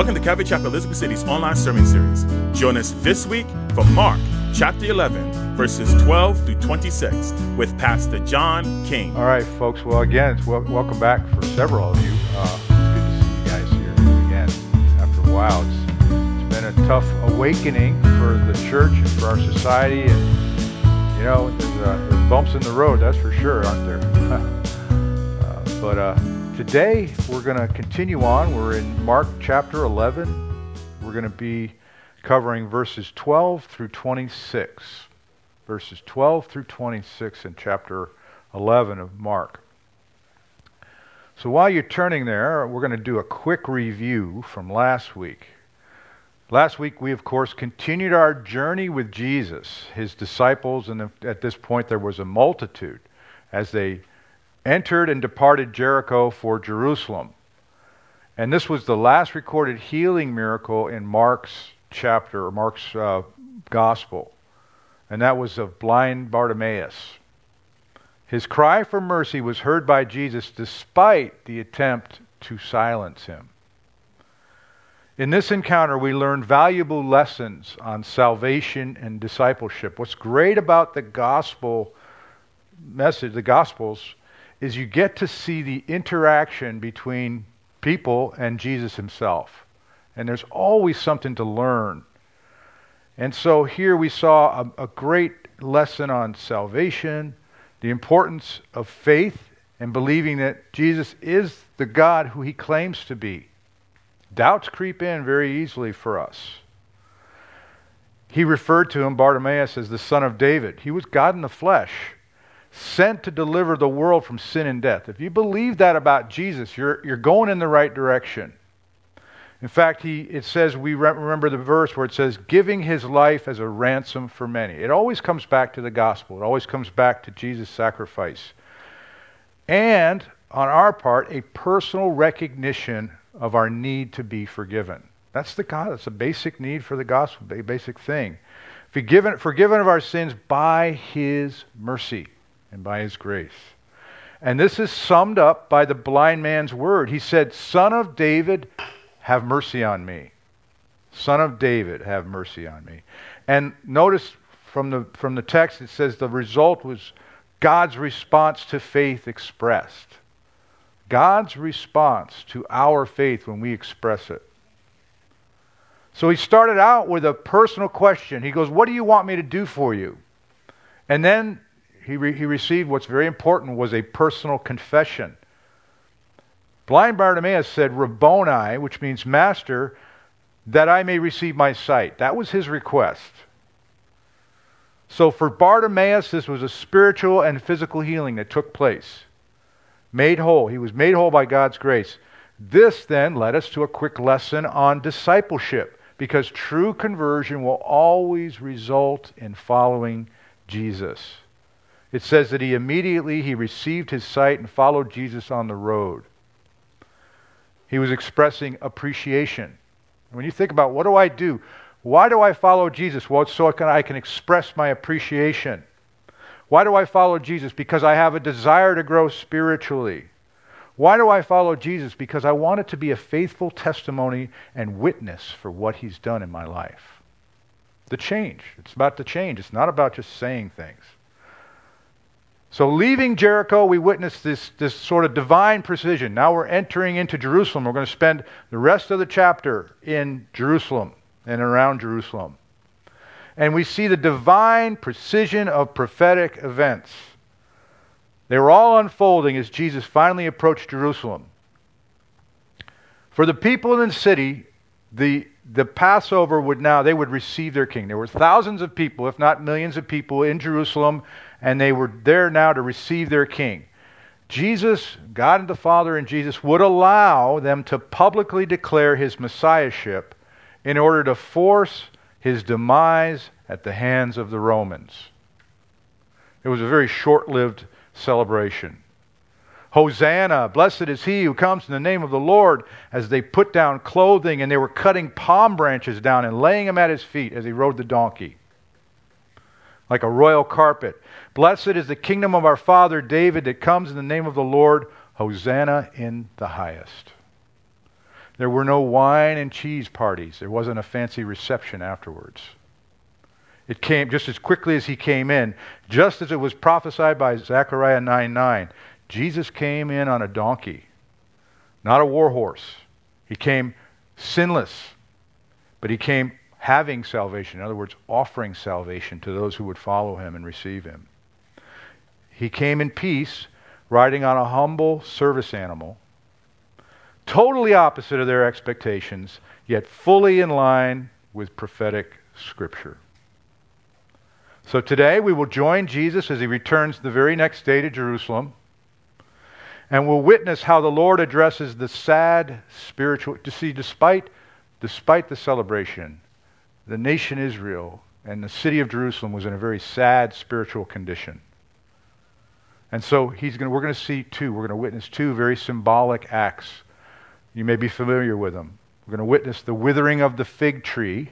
Welcome to Calvary Chapel Elizabeth City's online sermon series. Join us this week for Mark chapter 11, verses 12 through 26, with Pastor John King. All right, folks. Well, again, it's wel- welcome back for several of you. Uh, it's good to see you guys here again after a while. It's, it's been a tough awakening for the church and for our society, and you know, there's, uh, there's bumps in the road, that's for sure, aren't there? uh, but uh, today we're going to continue on. We're in Mark chapter 11. We're going to be covering verses 12 through 26. Verses 12 through 26 in chapter 11 of Mark. So while you're turning there, we're going to do a quick review from last week. Last week, we of course continued our journey with Jesus, his disciples, and at this point, there was a multitude as they entered and departed Jericho for Jerusalem. And this was the last recorded healing miracle in Mark's chapter, Mark's uh, gospel. And that was of blind Bartimaeus. His cry for mercy was heard by Jesus despite the attempt to silence him. In this encounter, we learn valuable lessons on salvation and discipleship. What's great about the gospel message, the gospels, is you get to see the interaction between people and Jesus himself. And there's always something to learn. And so here we saw a, a great lesson on salvation, the importance of faith and believing that Jesus is the God who he claims to be. Doubts creep in very easily for us. He referred to him, Bartimaeus, as the son of David. He was God in the flesh sent to deliver the world from sin and death. If you believe that about Jesus, you're, you're going in the right direction. In fact, he, it says, we remember the verse where it says, giving his life as a ransom for many. It always comes back to the gospel, it always comes back to Jesus' sacrifice. And, on our part, a personal recognition of our need to be forgiven. That's the God. That's a basic need for the gospel, a basic thing. Forgiven, forgiven of our sins by his mercy and by his grace. And this is summed up by the blind man's word. He said, Son of David, have mercy on me. Son of David, have mercy on me. And notice from the, from the text, it says the result was God's response to faith expressed. God's response to our faith when we express it. So he started out with a personal question. He goes, What do you want me to do for you? And then he, re- he received what's very important was a personal confession. Blind Bartimaeus said, Rabboni, which means master, that I may receive my sight. That was his request. So for Bartimaeus, this was a spiritual and physical healing that took place. Made whole. He was made whole by God's grace. This then led us to a quick lesson on discipleship because true conversion will always result in following Jesus. It says that he immediately he received his sight and followed Jesus on the road. He was expressing appreciation. When you think about what do I do? Why do I follow Jesus? Well, so I can, I can express my appreciation. Why do I follow Jesus? Because I have a desire to grow spiritually. Why do I follow Jesus? Because I want it to be a faithful testimony and witness for what he's done in my life. The change. It's about the change. It's not about just saying things. So, leaving Jericho, we witness this, this sort of divine precision. Now we're entering into Jerusalem. We're going to spend the rest of the chapter in Jerusalem and around Jerusalem. And we see the divine precision of prophetic events. They were all unfolding as Jesus finally approached Jerusalem. For the people in the city, the, the Passover would now, they would receive their king. There were thousands of people, if not millions of people, in Jerusalem and they were there now to receive their king. Jesus, God and the Father and Jesus, would allow them to publicly declare his messiahship in order to force his demise at the hands of the Romans. It was a very short lived celebration. Hosanna, blessed is he who comes in the name of the Lord, as they put down clothing and they were cutting palm branches down and laying them at his feet as he rode the donkey, like a royal carpet. Blessed is the kingdom of our father David that comes in the name of the Lord. Hosanna in the highest. There were no wine and cheese parties. There wasn't a fancy reception afterwards. It came just as quickly as he came in, just as it was prophesied by Zechariah 9 9. Jesus came in on a donkey, not a war horse. He came sinless, but he came having salvation. In other words, offering salvation to those who would follow him and receive him. He came in peace, riding on a humble service animal, totally opposite of their expectations, yet fully in line with prophetic scripture. So today we will join Jesus as he returns the very next day to Jerusalem and we'll witness how the Lord addresses the sad spiritual. To see, despite, despite the celebration, the nation Israel and the city of Jerusalem was in a very sad spiritual condition. And so he's going we're going to see two. We're going to witness two very symbolic acts. You may be familiar with them. We're going to witness the withering of the fig tree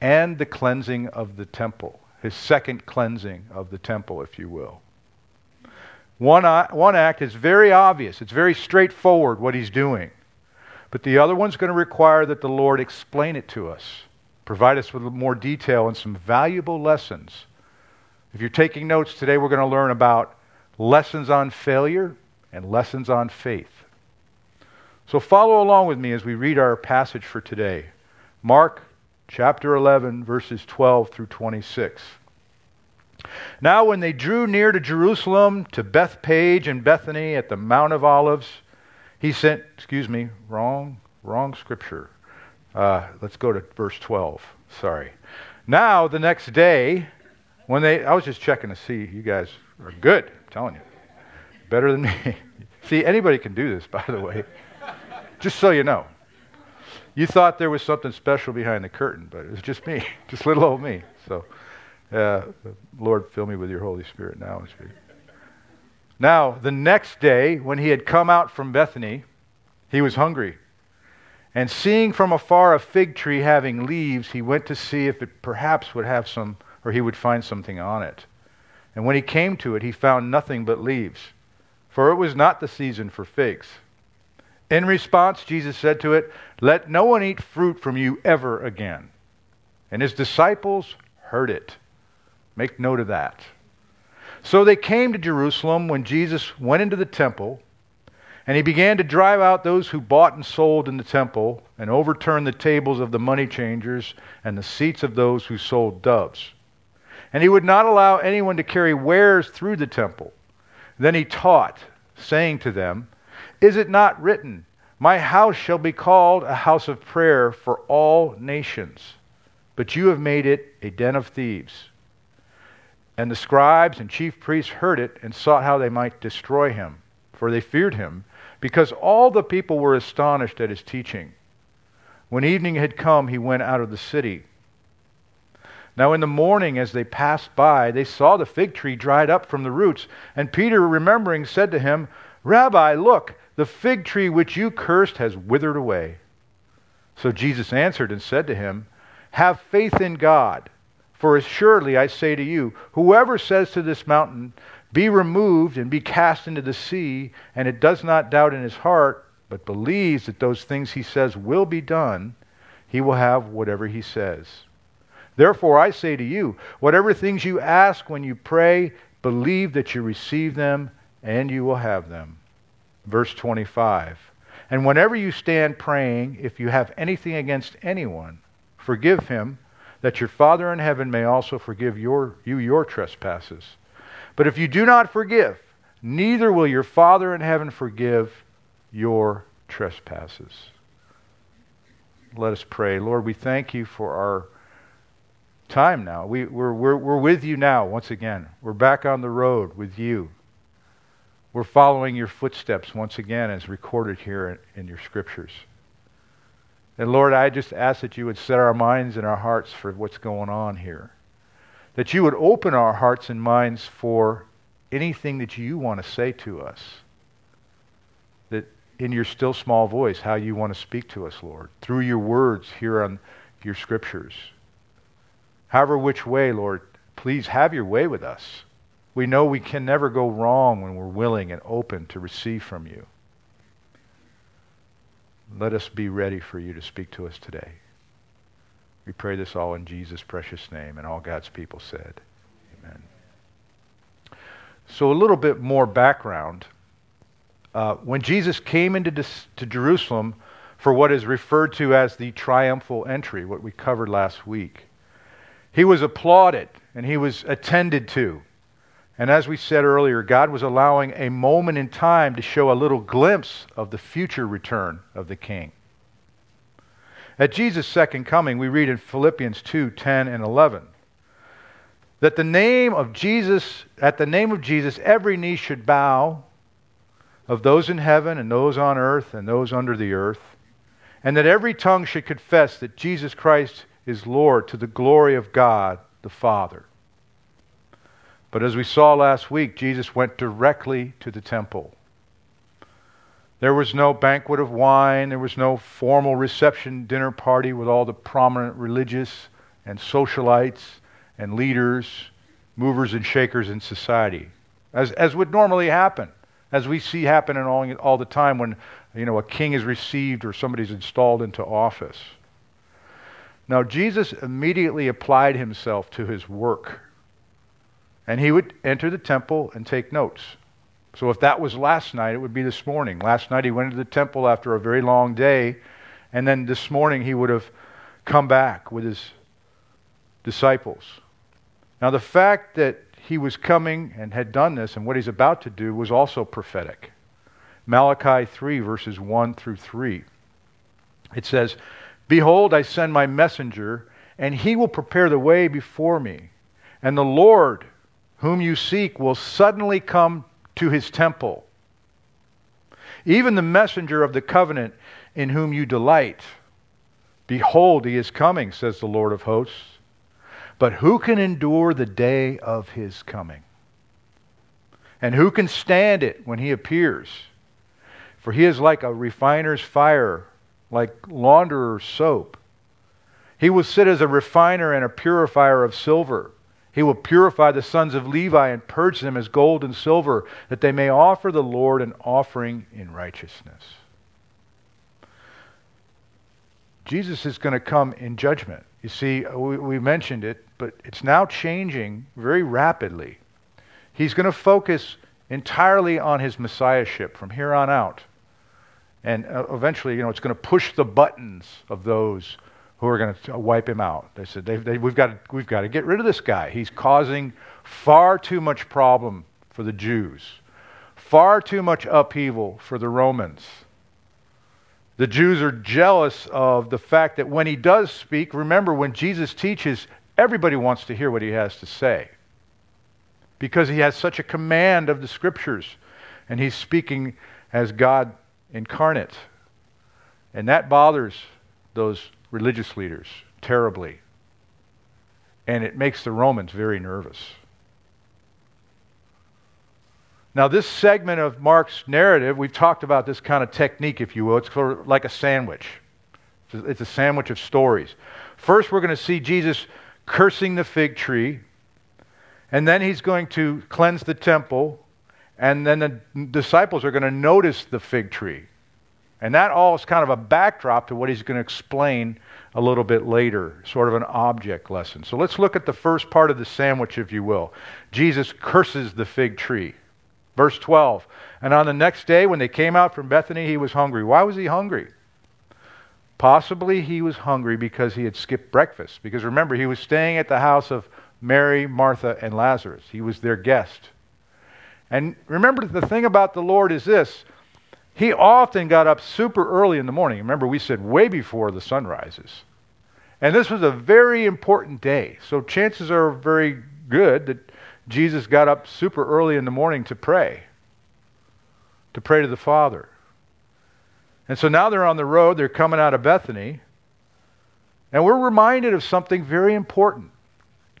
and the cleansing of the temple, his second cleansing of the temple, if you will. One, one act is very obvious, it's very straightforward what he's doing. But the other one's going to require that the Lord explain it to us, provide us with more detail and some valuable lessons. If you're taking notes today, we're going to learn about lessons on failure and lessons on faith. So follow along with me as we read our passage for today. Mark chapter 11, verses 12 through 26. Now, when they drew near to Jerusalem, to Bethphage and Bethany at the Mount of Olives, he sent, excuse me, wrong, wrong scripture. Uh, let's go to verse 12. Sorry. Now, the next day, when they, I was just checking to see you guys are good, I'm telling you. Better than me. see, anybody can do this, by the way. just so you know. You thought there was something special behind the curtain, but it was just me, just little old me. So. Uh, Lord, fill me with your Holy Spirit now. Now, the next day, when he had come out from Bethany, he was hungry. And seeing from afar a fig tree having leaves, he went to see if it perhaps would have some, or he would find something on it. And when he came to it, he found nothing but leaves, for it was not the season for figs. In response, Jesus said to it, Let no one eat fruit from you ever again. And his disciples heard it. Make note of that. So they came to Jerusalem when Jesus went into the temple, and he began to drive out those who bought and sold in the temple, and overturn the tables of the money changers and the seats of those who sold doves. And he would not allow anyone to carry wares through the temple. Then he taught, saying to them, Is it not written, My house shall be called a house of prayer for all nations? But you have made it a den of thieves. And the scribes and chief priests heard it and sought how they might destroy him, for they feared him, because all the people were astonished at his teaching. When evening had come, he went out of the city. Now, in the morning, as they passed by, they saw the fig tree dried up from the roots. And Peter, remembering, said to him, Rabbi, look, the fig tree which you cursed has withered away. So Jesus answered and said to him, Have faith in God. For assuredly I say to you, whoever says to this mountain, Be removed and be cast into the sea, and it does not doubt in his heart, but believes that those things he says will be done, he will have whatever he says. Therefore I say to you, whatever things you ask when you pray, believe that you receive them, and you will have them. Verse 25. And whenever you stand praying, if you have anything against anyone, forgive him that your Father in heaven may also forgive your, you your trespasses. But if you do not forgive, neither will your Father in heaven forgive your trespasses. Let us pray. Lord, we thank you for our time now. We, we're, we're, we're with you now, once again. We're back on the road with you. We're following your footsteps once again, as recorded here in, in your scriptures. And Lord, I just ask that you would set our minds and our hearts for what's going on here. That you would open our hearts and minds for anything that you want to say to us. That in your still small voice, how you want to speak to us, Lord, through your words here on your scriptures. However, which way, Lord, please have your way with us. We know we can never go wrong when we're willing and open to receive from you. Let us be ready for you to speak to us today. We pray this all in Jesus' precious name, and all God's people said, Amen. So, a little bit more background. Uh, when Jesus came into dis- to Jerusalem for what is referred to as the triumphal entry, what we covered last week, he was applauded and he was attended to. And as we said earlier, God was allowing a moment in time to show a little glimpse of the future return of the King. At Jesus' second coming, we read in Philippians 2 10 and 11 that the name of Jesus, at the name of Jesus, every knee should bow of those in heaven and those on earth and those under the earth, and that every tongue should confess that Jesus Christ is Lord to the glory of God the Father. But as we saw last week, Jesus went directly to the temple. There was no banquet of wine, there was no formal reception dinner party with all the prominent religious and socialites and leaders, movers and shakers in society, as, as would normally happen, as we see happen all, all the time when you know, a king is received or somebody's installed into office. Now, Jesus immediately applied himself to his work and he would enter the temple and take notes. So if that was last night, it would be this morning. Last night he went into the temple after a very long day, and then this morning he would have come back with his disciples. Now, the fact that he was coming and had done this and what he's about to do was also prophetic. Malachi 3, verses 1 through 3. It says, Behold, I send my messenger, and he will prepare the way before me. And the Lord whom you seek will suddenly come to his temple. Even the messenger of the covenant in whom you delight. Behold, he is coming, says the Lord of hosts. But who can endure the day of his coming? And who can stand it when he appears? For he is like a refiner's fire, like launderer's soap. He will sit as a refiner and a purifier of silver. He will purify the sons of Levi and purge them as gold and silver, that they may offer the Lord an offering in righteousness. Jesus is going to come in judgment. You see, we, we mentioned it, but it's now changing very rapidly. He's going to focus entirely on his messiahship from here on out. And uh, eventually, you know, it's going to push the buttons of those who are going to wipe him out. They said, they, they, we've, got to, we've got to get rid of this guy. He's causing far too much problem for the Jews, far too much upheaval for the Romans. The Jews are jealous of the fact that when he does speak, remember, when Jesus teaches, everybody wants to hear what he has to say because he has such a command of the scriptures and he's speaking as God incarnate. And that bothers those religious leaders terribly. And it makes the Romans very nervous. Now, this segment of Mark's narrative, we've talked about this kind of technique, if you will. It's sort of like a sandwich. It's a sandwich of stories. First, we're going to see Jesus cursing the fig tree, and then he's going to cleanse the temple, and then the disciples are going to notice the fig tree. And that all is kind of a backdrop to what he's going to explain a little bit later, sort of an object lesson. So let's look at the first part of the sandwich, if you will. Jesus curses the fig tree. Verse 12. And on the next day, when they came out from Bethany, he was hungry. Why was he hungry? Possibly he was hungry because he had skipped breakfast. Because remember, he was staying at the house of Mary, Martha, and Lazarus. He was their guest. And remember, the thing about the Lord is this he often got up super early in the morning. Remember, we said way before the sun rises. And this was a very important day. So chances are very good that Jesus got up super early in the morning to pray, to pray to the Father. And so now they're on the road, they're coming out of Bethany, and we're reminded of something very important.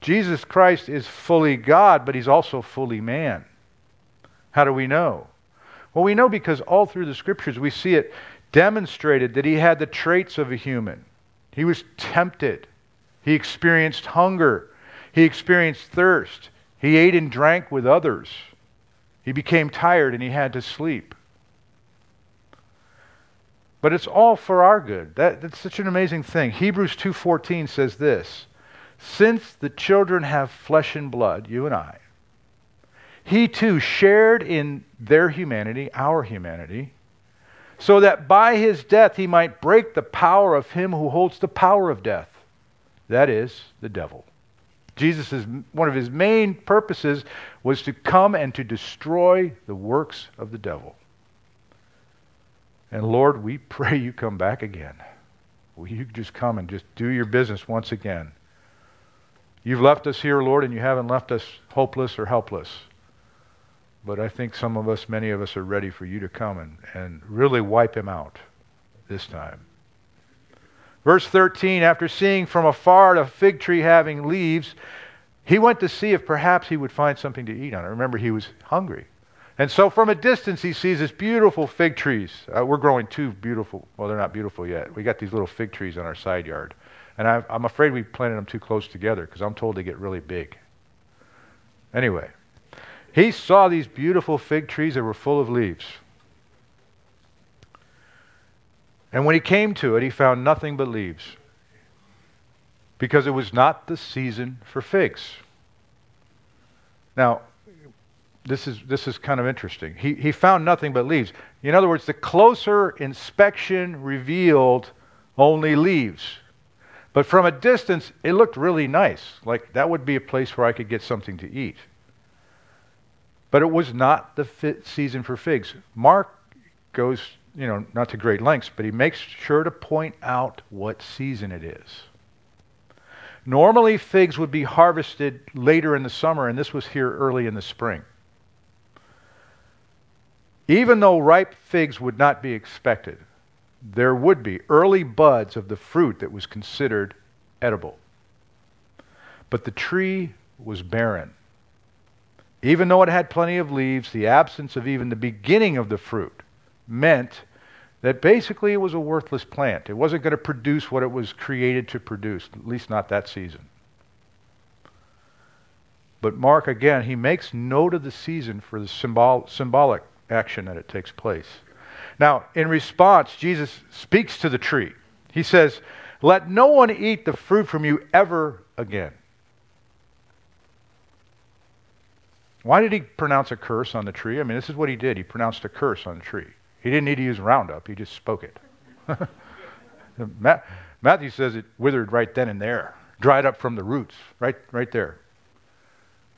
Jesus Christ is fully God, but he's also fully man. How do we know? Well, we know because all through the scriptures we see it demonstrated that he had the traits of a human. He was tempted, he experienced hunger, he experienced thirst, he ate and drank with others, he became tired and he had to sleep. But it's all for our good. That, that's such an amazing thing. Hebrews 2:14 says this, "Since the children have flesh and blood, you and I, he too shared in their humanity, our humanity, so that by his death he might break the power of him who holds the power of death, that is, the devil." Jesus one of his main purposes was to come and to destroy the works of the devil. And Lord, we pray you come back again. Will you just come and just do your business once again? You've left us here, Lord, and you haven't left us hopeless or helpless. But I think some of us, many of us, are ready for you to come and, and really wipe him out this time. Verse 13 After seeing from afar a fig tree having leaves, he went to see if perhaps he would find something to eat on it. Remember, he was hungry. And so from a distance, he sees this beautiful fig trees. Uh, we're growing two beautiful, well, they're not beautiful yet. We got these little fig trees on our side yard. And I, I'm afraid we planted them too close together because I'm told they get really big. Anyway, he saw these beautiful fig trees that were full of leaves. And when he came to it, he found nothing but leaves because it was not the season for figs. Now, this is, this is kind of interesting. He, he found nothing but leaves. In other words, the closer inspection revealed only leaves. But from a distance, it looked really nice. Like that would be a place where I could get something to eat. But it was not the season for figs. Mark goes, you know, not to great lengths, but he makes sure to point out what season it is. Normally, figs would be harvested later in the summer, and this was here early in the spring. Even though ripe figs would not be expected, there would be early buds of the fruit that was considered edible. But the tree was barren. Even though it had plenty of leaves, the absence of even the beginning of the fruit meant that basically it was a worthless plant. It wasn't going to produce what it was created to produce, at least not that season. But Mark, again, he makes note of the season for the symbol, symbolic action that it takes place. Now, in response, Jesus speaks to the tree. He says, Let no one eat the fruit from you ever again. Why did he pronounce a curse on the tree? I mean, this is what he did. He pronounced a curse on the tree. He didn't need to use Roundup, he just spoke it. Matthew says it withered right then and there, dried up from the roots, right, right there.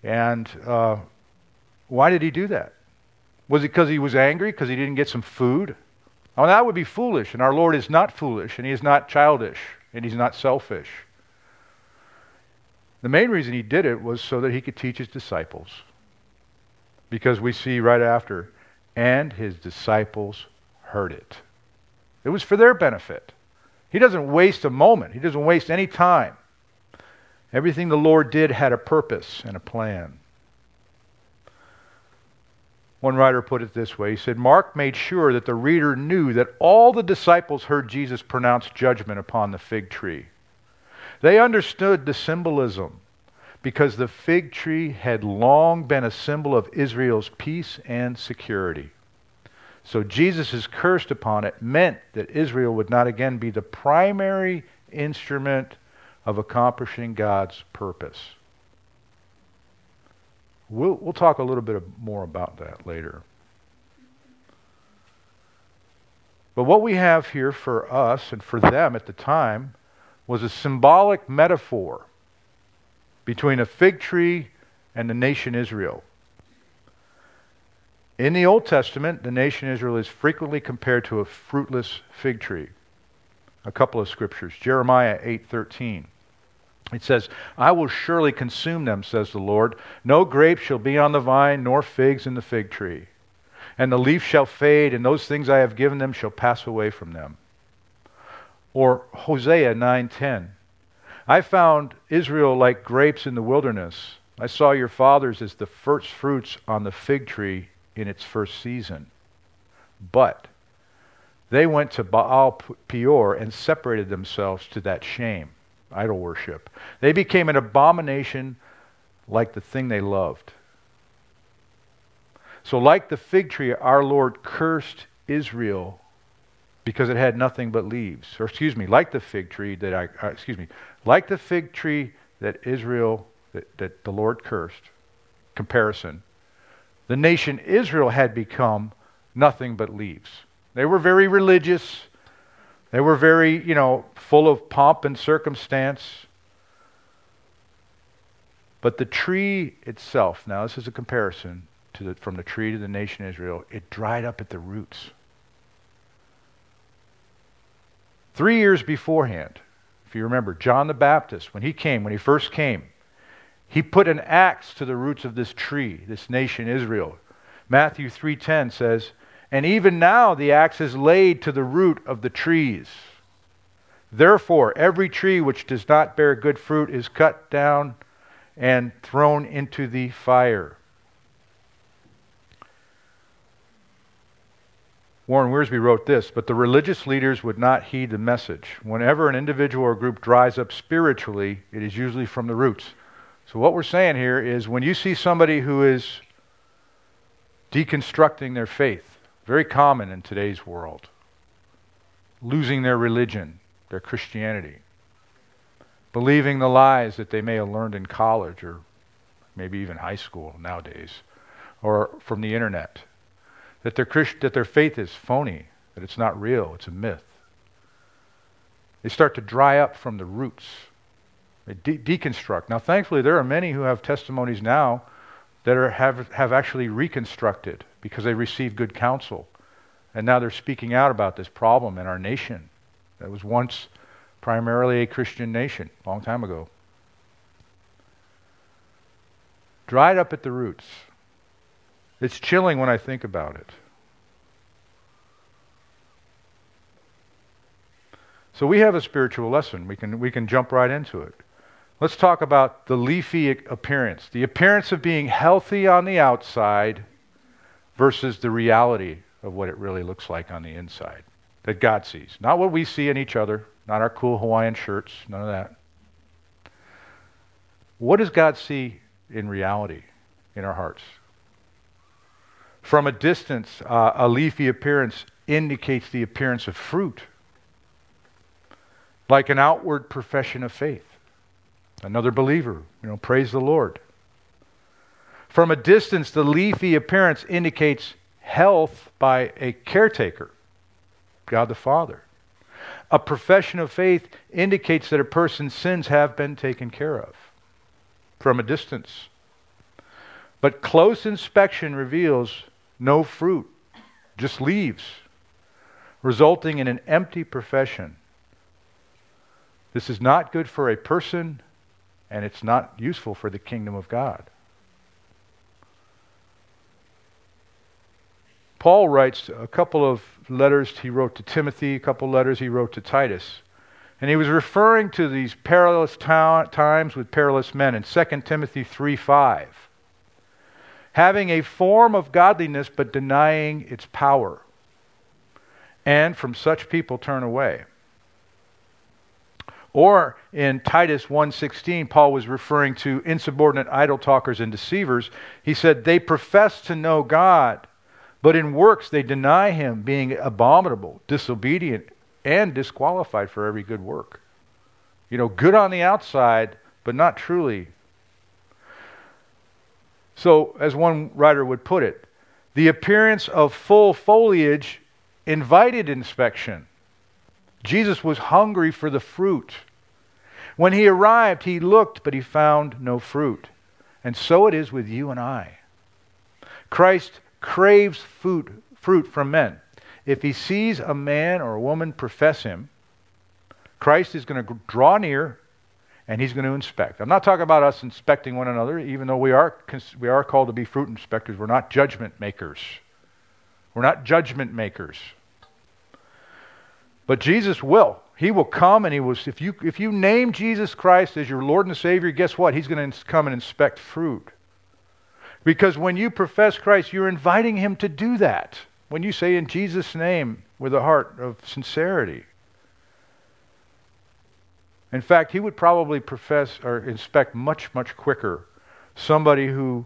And uh, why did he do that? Was it because he was angry because he didn't get some food? Well, that would be foolish, and our Lord is not foolish, and he is not childish, and he's not selfish. The main reason he did it was so that he could teach his disciples. Because we see right after, and his disciples heard it. It was for their benefit. He doesn't waste a moment, he doesn't waste any time. Everything the Lord did had a purpose and a plan. One writer put it this way He said, Mark made sure that the reader knew that all the disciples heard Jesus pronounce judgment upon the fig tree. They understood the symbolism because the fig tree had long been a symbol of Israel's peace and security. So Jesus' curse upon it meant that Israel would not again be the primary instrument of accomplishing God's purpose. We'll, we'll talk a little bit more about that later. But what we have here for us and for them at the time was a symbolic metaphor between a fig tree and the nation Israel. In the Old Testament, the nation Israel is frequently compared to a fruitless fig tree. A couple of scriptures. Jeremiah 8:13. It says, I will surely consume them, says the Lord. No grapes shall be on the vine, nor figs in the fig tree. And the leaf shall fade, and those things I have given them shall pass away from them. Or Hosea 9:10. I found Israel like grapes in the wilderness. I saw your fathers as the first fruits on the fig tree in its first season. But they went to Baal Peor and separated themselves to that shame idol worship. They became an abomination like the thing they loved. So, like the fig tree, our Lord cursed Israel because it had nothing but leaves. Or excuse me, like the fig tree that I uh, excuse me, like the fig tree that Israel that, that the Lord cursed. Comparison. The nation Israel had become nothing but leaves. They were very religious. They were very, you know, full of pomp and circumstance. But the tree itself, now this is a comparison the, from the tree to the nation Israel, it dried up at the roots. Three years beforehand, you remember, John the Baptist, when he came, when he first came, he put an axe to the roots of this tree, this nation Israel. Matthew 3:10 says, "And even now the axe is laid to the root of the trees. Therefore every tree which does not bear good fruit is cut down and thrown into the fire." Warren Wiersbe wrote this, but the religious leaders would not heed the message. Whenever an individual or group dries up spiritually, it is usually from the roots. So, what we're saying here is when you see somebody who is deconstructing their faith, very common in today's world, losing their religion, their Christianity, believing the lies that they may have learned in college or maybe even high school nowadays, or from the internet that their, Christ, that their faith is phony, that it's not real, it's a myth. They start to dry up from the roots. They de- deconstruct. Now, thankfully, there are many who have testimonies now that are, have, have actually reconstructed because they received good counsel. And now they're speaking out about this problem in our nation that was once primarily a Christian nation, a long time ago. Dried up at the roots. It's chilling when I think about it. So we have a spiritual lesson. We can, we can jump right into it. Let's talk about the leafy appearance, the appearance of being healthy on the outside versus the reality of what it really looks like on the inside that God sees. Not what we see in each other, not our cool Hawaiian shirts, none of that. What does God see in reality in our hearts? From a distance, uh, a leafy appearance indicates the appearance of fruit, like an outward profession of faith. Another believer, you know, praise the Lord. From a distance, the leafy appearance indicates health by a caretaker, God the Father. A profession of faith indicates that a person's sins have been taken care of from a distance. But close inspection reveals no fruit, just leaves, resulting in an empty profession. This is not good for a person, and it's not useful for the kingdom of God. Paul writes a couple of letters he wrote to Timothy, a couple of letters he wrote to Titus. And he was referring to these perilous ta- times with perilous men in 2 Timothy 3 5 having a form of godliness but denying its power. And from such people turn away. Or in Titus 1:16 Paul was referring to insubordinate idle talkers and deceivers. He said they profess to know God, but in works they deny him, being abominable, disobedient, and disqualified for every good work. You know, good on the outside, but not truly so, as one writer would put it, the appearance of full foliage invited inspection. Jesus was hungry for the fruit. When he arrived, he looked, but he found no fruit. And so it is with you and I. Christ craves food, fruit from men. If he sees a man or a woman profess him, Christ is going to draw near and he's going to inspect. I'm not talking about us inspecting one another, even though we are, we are called to be fruit inspectors. We're not judgment makers. We're not judgment makers. But Jesus will. He will come and he will, if you, if you name Jesus Christ as your Lord and Savior, guess what? He's going to come and inspect fruit. Because when you profess Christ, you're inviting him to do that. When you say in Jesus' name with a heart of sincerity. In fact, he would probably profess or inspect much, much quicker somebody who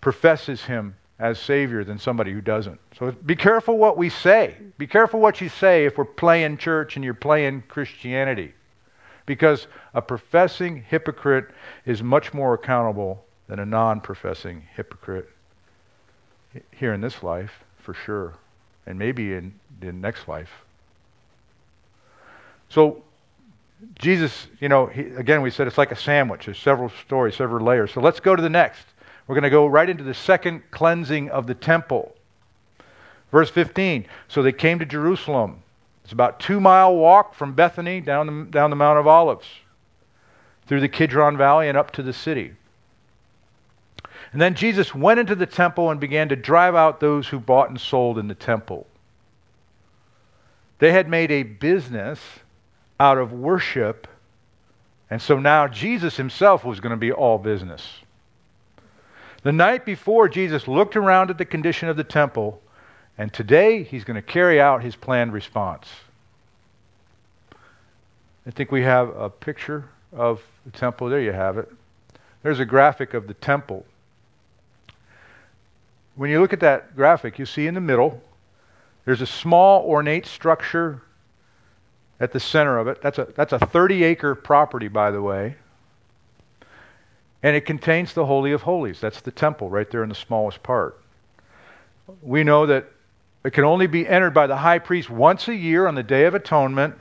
professes him as Savior than somebody who doesn't. So be careful what we say. Be careful what you say if we're playing church and you're playing Christianity. Because a professing hypocrite is much more accountable than a non professing hypocrite here in this life, for sure, and maybe in the next life. So, Jesus, you know, he, again, we said it's like a sandwich. There's several stories, several layers. So let's go to the next. We're going to go right into the second cleansing of the temple. Verse 15. So they came to Jerusalem. It's about two mile walk from Bethany down the, down the Mount of Olives, through the Kidron Valley and up to the city. And then Jesus went into the temple and began to drive out those who bought and sold in the temple. They had made a business out of worship, and so now Jesus himself was going to be all business. The night before, Jesus looked around at the condition of the temple, and today he's going to carry out his planned response. I think we have a picture of the temple. There you have it. There's a graphic of the temple. When you look at that graphic, you see in the middle, there's a small ornate structure at the center of it. That's a, that's a 30 acre property, by the way. And it contains the Holy of Holies. That's the temple right there in the smallest part. We know that it can only be entered by the high priest once a year on the Day of Atonement.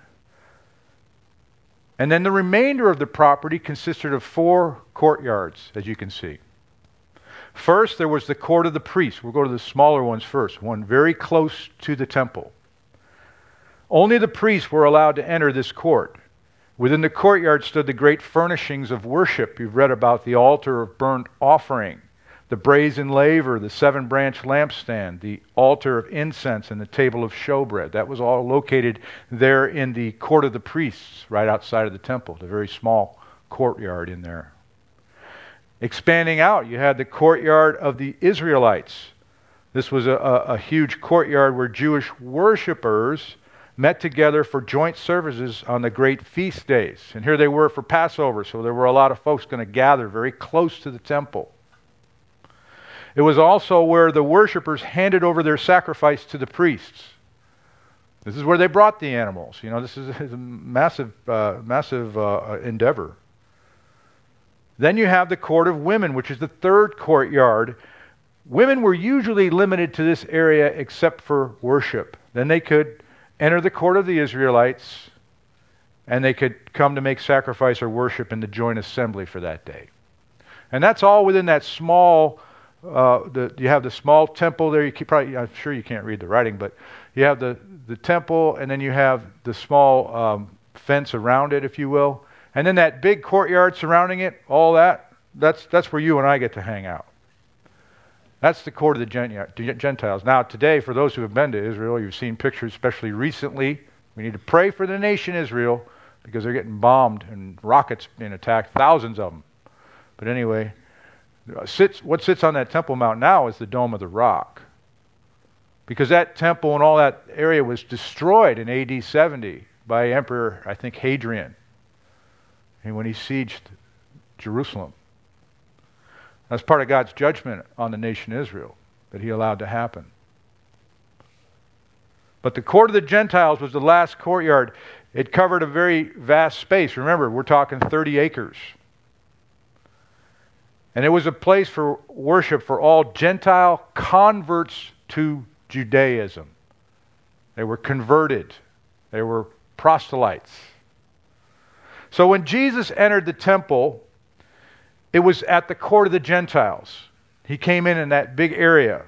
And then the remainder of the property consisted of four courtyards, as you can see. First, there was the court of the priests. We'll go to the smaller ones first, one very close to the temple. Only the priests were allowed to enter this court. Within the courtyard stood the great furnishings of worship. You've read about the altar of burnt offering, the brazen laver, the seven branch lampstand, the altar of incense, and the table of showbread. That was all located there in the court of the priests, right outside of the temple, the very small courtyard in there. Expanding out, you had the courtyard of the Israelites. This was a, a, a huge courtyard where Jewish worshippers met together for joint services on the great feast days. And here they were for Passover, so there were a lot of folks going to gather very close to the temple. It was also where the worshippers handed over their sacrifice to the priests. This is where they brought the animals. You know, this is a massive, uh, massive uh, endeavor. Then you have the court of women, which is the third courtyard. Women were usually limited to this area except for worship. Then they could enter the court of the Israelites, and they could come to make sacrifice or worship in the joint assembly for that day. And that's all within that small. Uh, the, you have the small temple there. You probably, I'm sure you can't read the writing, but you have the, the temple, and then you have the small um, fence around it, if you will. And then that big courtyard surrounding it, all that, that's, that's where you and I get to hang out. That's the court of the Gentiles. Now, today, for those who have been to Israel, you've seen pictures, especially recently. We need to pray for the nation Israel because they're getting bombed and rockets being attacked, thousands of them. But anyway, uh, sits, what sits on that Temple Mount now is the Dome of the Rock. Because that temple and all that area was destroyed in AD 70 by Emperor, I think, Hadrian. And when he sieged Jerusalem. That's part of God's judgment on the nation Israel that he allowed to happen. But the court of the Gentiles was the last courtyard. It covered a very vast space. Remember, we're talking 30 acres. And it was a place for worship for all Gentile converts to Judaism. They were converted, they were proselytes. So when Jesus entered the temple, it was at the court of the Gentiles. He came in in that big area.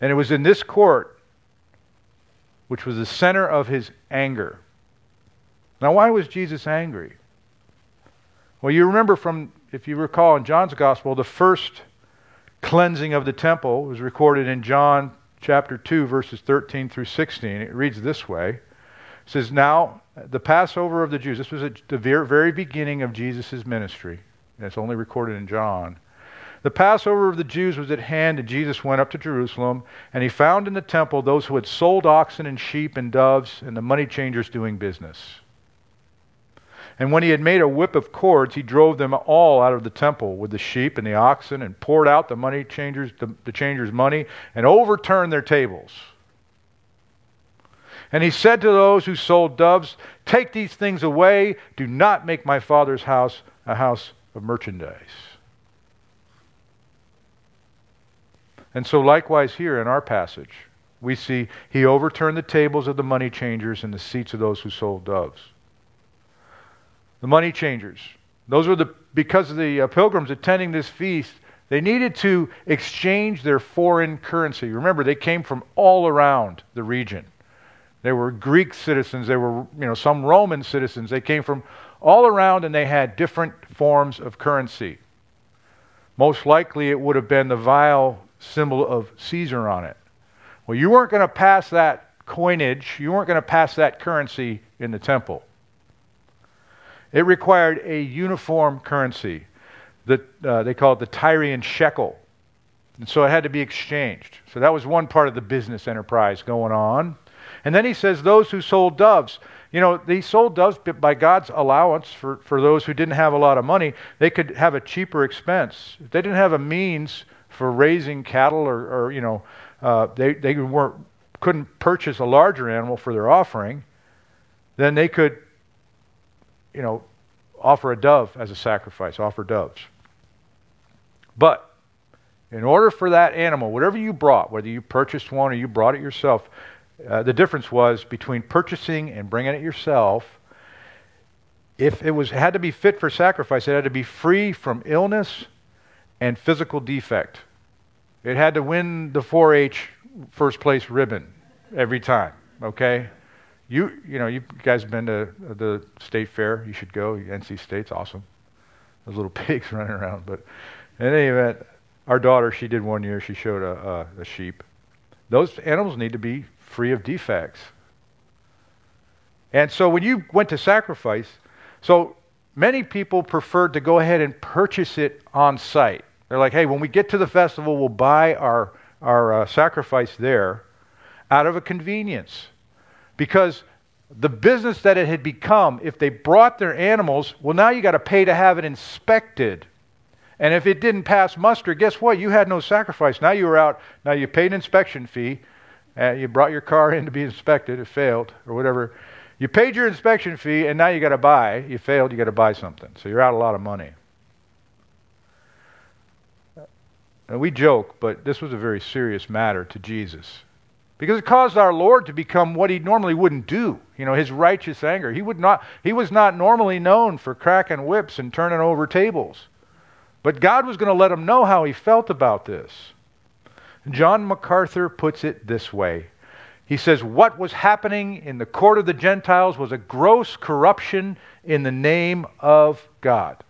And it was in this court, which was the center of his anger. Now, why was Jesus angry? Well, you remember from, if you recall in John's Gospel, the first cleansing of the temple was recorded in John chapter 2, verses 13 through 16. It reads this way It says, Now, the Passover of the Jews, this was at the very beginning of Jesus' ministry. It's only recorded in John. The Passover of the Jews was at hand, and Jesus went up to Jerusalem, and he found in the temple those who had sold oxen and sheep and doves, and the money changers doing business. And when he had made a whip of cords, he drove them all out of the temple with the sheep and the oxen, and poured out the money changers, the, the changers' money, and overturned their tables. And he said to those who sold doves, Take these things away. Do not make my father's house a house of merchandise. And so, likewise, here in our passage, we see he overturned the tables of the money changers and the seats of those who sold doves. The money changers. Those were the, because of the uh, pilgrims attending this feast, they needed to exchange their foreign currency. Remember, they came from all around the region. They were Greek citizens, they were, you know, some Roman citizens. They came from all around and they had different forms of currency. Most likely it would have been the vile symbol of Caesar on it. Well, you weren't going to pass that coinage, you weren't going to pass that currency in the temple. It required a uniform currency. That, uh, they call it the Tyrian shekel. And so it had to be exchanged. So that was one part of the business enterprise going on. And then he says, those who sold doves. You know, they sold doves by God's allowance for, for those who didn't have a lot of money. They could have a cheaper expense. If they didn't have a means for raising cattle or, or you know, uh, they, they weren't, couldn't purchase a larger animal for their offering, then they could, you know, offer a dove as a sacrifice, offer doves. But in order for that animal, whatever you brought, whether you purchased one or you brought it yourself, uh, the difference was between purchasing and bringing it yourself. If it was had to be fit for sacrifice, it had to be free from illness and physical defect. It had to win the 4-H first place ribbon every time. Okay, you you know you guys have been to the state fair. You should go. NC State's awesome. Those little pigs running around. But in any event, our daughter she did one year. She showed a, a, a sheep. Those animals need to be free of defects. And so when you went to sacrifice, so many people preferred to go ahead and purchase it on site. They're like, hey, when we get to the festival, we'll buy our, our uh, sacrifice there out of a convenience. Because the business that it had become, if they brought their animals, well, now you got to pay to have it inspected. And if it didn't pass muster, guess what? You had no sacrifice. Now you were out. Now you paid an inspection fee. Uh, you brought your car in to be inspected, it failed, or whatever. You paid your inspection fee, and now you got to buy. You failed, you got to buy something. So you're out a lot of money. And we joke, but this was a very serious matter to Jesus. Because it caused our Lord to become what he normally wouldn't do. You know, his righteous anger. He would not he was not normally known for cracking whips and turning over tables. But God was going to let him know how he felt about this. John MacArthur puts it this way He says, What was happening in the court of the Gentiles was a gross corruption in the name of God.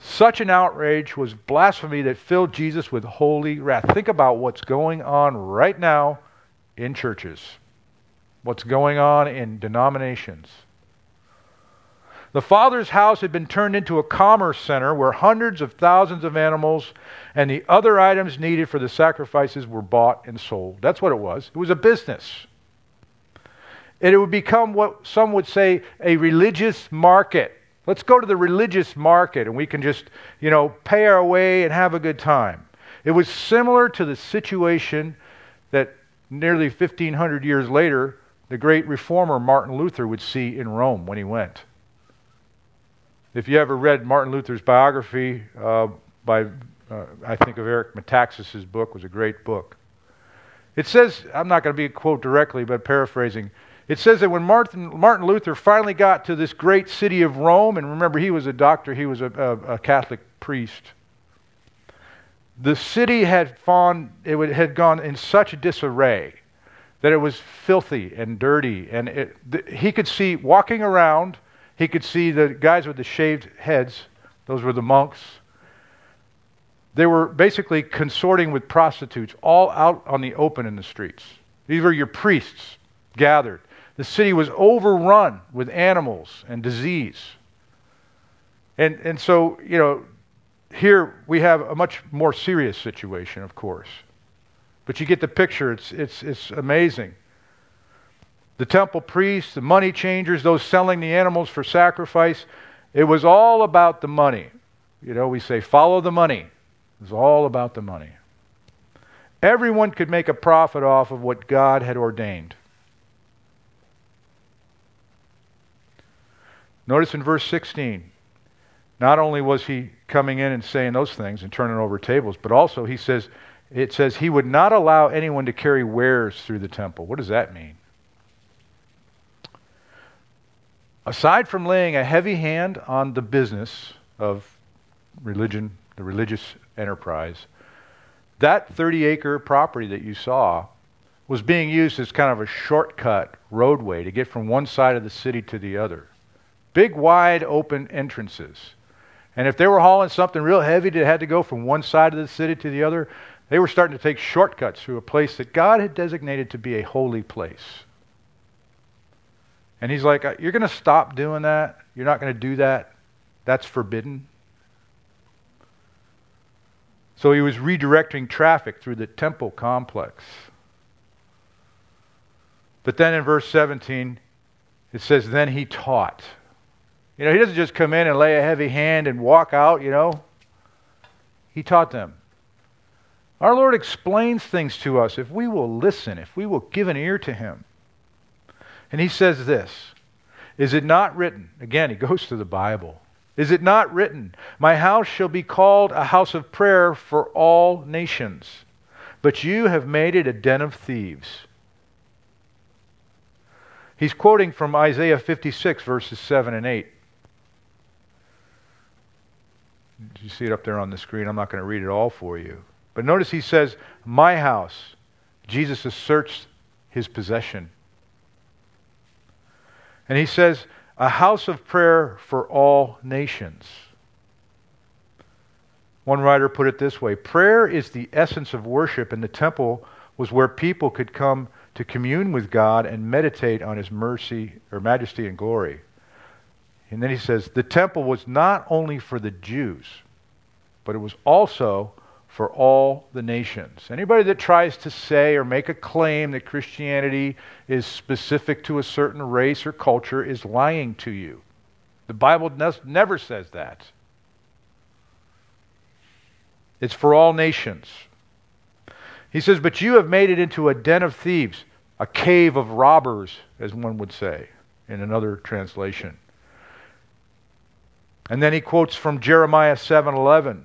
Such an outrage was blasphemy that filled Jesus with holy wrath. Think about what's going on right now in churches, what's going on in denominations. The Father's house had been turned into a commerce center where hundreds of thousands of animals and the other items needed for the sacrifices were bought and sold. That's what it was. It was a business. And it would become what some would say a religious market. Let's go to the religious market and we can just, you know, pay our way and have a good time. It was similar to the situation that nearly 1500 years later the great reformer Martin Luther would see in Rome when he went. If you ever read Martin Luther's biography uh, by, uh, I think of Eric Metaxas's book, was a great book. It says, I'm not going to be a quote directly, but paraphrasing. It says that when Martin, Martin Luther finally got to this great city of Rome, and remember he was a doctor, he was a, a, a Catholic priest. The city had, it had gone in such disarray that it was filthy and dirty, and it, the, he could see walking around he could see the guys with the shaved heads, those were the monks. They were basically consorting with prostitutes all out on the open in the streets. These were your priests gathered. The city was overrun with animals and disease. And, and so, you know, here we have a much more serious situation, of course. But you get the picture, it's, it's, it's amazing. The temple priests, the money changers, those selling the animals for sacrifice. It was all about the money. You know, we say, follow the money. It was all about the money. Everyone could make a profit off of what God had ordained. Notice in verse 16, not only was he coming in and saying those things and turning over tables, but also he says, it says he would not allow anyone to carry wares through the temple. What does that mean? Aside from laying a heavy hand on the business of religion, the religious enterprise, that 30 acre property that you saw was being used as kind of a shortcut roadway to get from one side of the city to the other. Big, wide open entrances. And if they were hauling something real heavy that had to go from one side of the city to the other, they were starting to take shortcuts through a place that God had designated to be a holy place. And he's like, uh, You're going to stop doing that? You're not going to do that? That's forbidden? So he was redirecting traffic through the temple complex. But then in verse 17, it says, Then he taught. You know, he doesn't just come in and lay a heavy hand and walk out, you know. He taught them. Our Lord explains things to us if we will listen, if we will give an ear to him. And he says this Is it not written? Again, he goes to the Bible. Is it not written, My house shall be called a house of prayer for all nations, but you have made it a den of thieves? He's quoting from Isaiah 56, verses 7 and 8. You see it up there on the screen. I'm not going to read it all for you. But notice he says, My house. Jesus has searched his possession. And he says, A house of prayer for all nations. One writer put it this way Prayer is the essence of worship, and the temple was where people could come to commune with God and meditate on his mercy or majesty and glory. And then he says, the temple was not only for the Jews, but it was also for all the nations. Anybody that tries to say or make a claim that Christianity is specific to a certain race or culture is lying to you. The Bible never says that. It's for all nations. He says, But you have made it into a den of thieves, a cave of robbers, as one would say in another translation. And then he quotes from Jeremiah 7:11.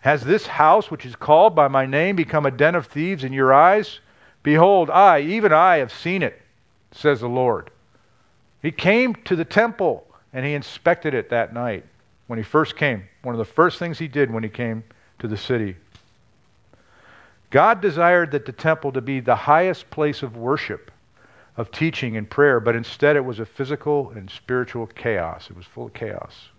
Has this house which is called by my name become a den of thieves in your eyes? Behold, I, even I, have seen it, says the Lord. He came to the temple and he inspected it that night when he first came. One of the first things he did when he came to the city. God desired that the temple to be the highest place of worship of teaching and prayer, but instead it was a physical and spiritual chaos. It was full of chaos.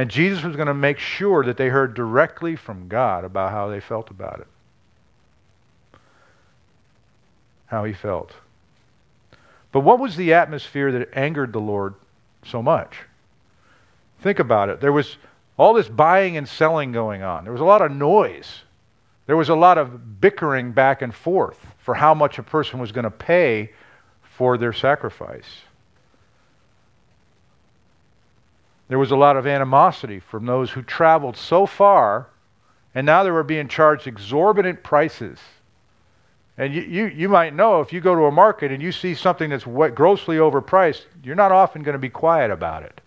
And Jesus was going to make sure that they heard directly from God about how they felt about it. How he felt. But what was the atmosphere that angered the Lord so much? Think about it. There was all this buying and selling going on, there was a lot of noise. There was a lot of bickering back and forth for how much a person was going to pay for their sacrifice. There was a lot of animosity from those who traveled so far, and now they were being charged exorbitant prices. And you, you, you might know if you go to a market and you see something that's grossly overpriced, you're not often going to be quiet about it.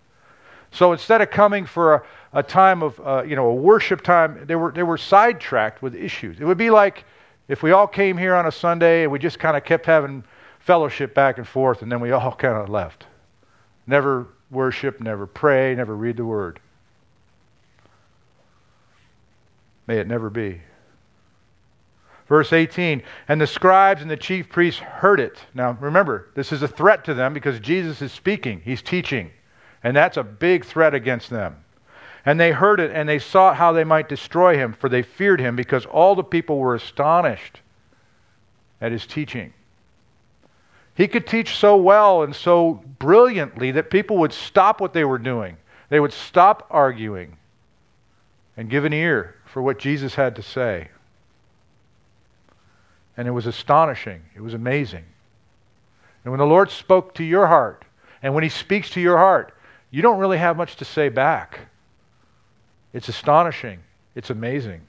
So instead of coming for a, a time of, uh, you know, a worship time, they were, they were sidetracked with issues. It would be like if we all came here on a Sunday and we just kind of kept having fellowship back and forth, and then we all kind of left. Never worship, never pray, never read the word. May it never be. Verse 18, and the scribes and the chief priests heard it. Now remember, this is a threat to them because Jesus is speaking, he's teaching. And that's a big threat against them. And they heard it and they sought how they might destroy him, for they feared him because all the people were astonished at his teaching. He could teach so well and so brilliantly that people would stop what they were doing. They would stop arguing and give an ear for what Jesus had to say. And it was astonishing. It was amazing. And when the Lord spoke to your heart, and when He speaks to your heart, you don't really have much to say back. It's astonishing. It's amazing.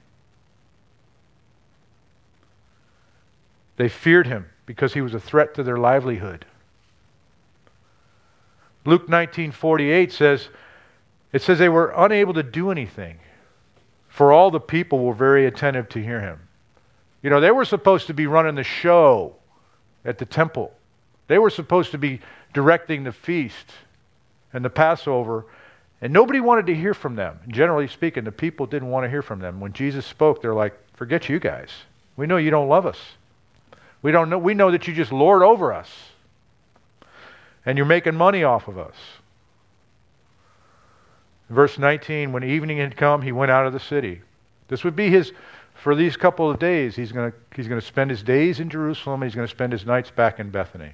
They feared him because he was a threat to their livelihood. Luke 19:48 says it says they were unable to do anything for all the people were very attentive to hear him. You know, they were supposed to be running the show at the temple. They were supposed to be directing the feast and the Passover, and nobody wanted to hear from them. Generally speaking, the people didn't want to hear from them. When Jesus spoke, they're like, "Forget you guys. We know you don't love us." We don't know we know that you just lord over us. And you're making money off of us. Verse 19, when evening had come, he went out of the city. This would be his for these couple of days. He's going he's to spend his days in Jerusalem, he's going to spend his nights back in Bethany.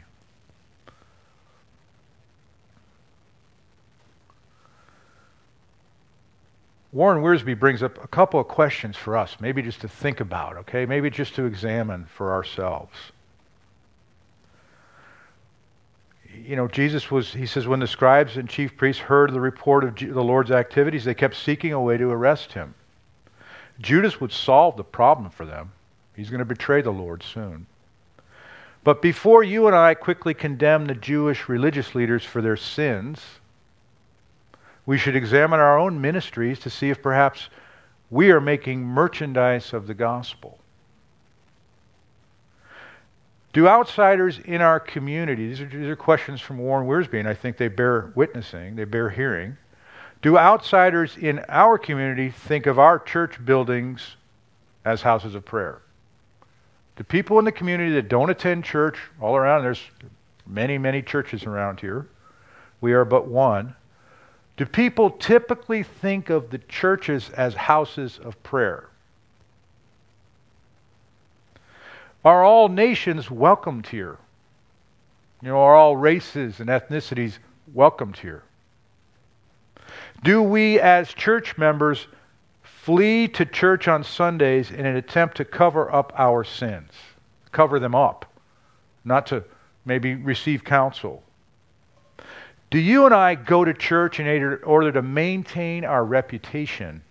Warren Wiersbe brings up a couple of questions for us, maybe just to think about, okay? Maybe just to examine for ourselves. You know, Jesus was, he says, when the scribes and chief priests heard the report of the Lord's activities, they kept seeking a way to arrest him. Judas would solve the problem for them. He's going to betray the Lord soon. But before you and I quickly condemn the Jewish religious leaders for their sins, we should examine our own ministries to see if perhaps we are making merchandise of the gospel. Do outsiders in our community, these are, these are questions from Warren Wiersbe, and I think they bear witnessing, they bear hearing. Do outsiders in our community think of our church buildings as houses of prayer? Do people in the community that don't attend church all around, there's many, many churches around here, we are but one. Do people typically think of the churches as houses of prayer? Are all nations welcomed here? You know, are all races and ethnicities welcomed here? Do we as church members flee to church on Sundays in an attempt to cover up our sins? Cover them up, not to maybe receive counsel. Do you and I go to church in order to maintain our reputation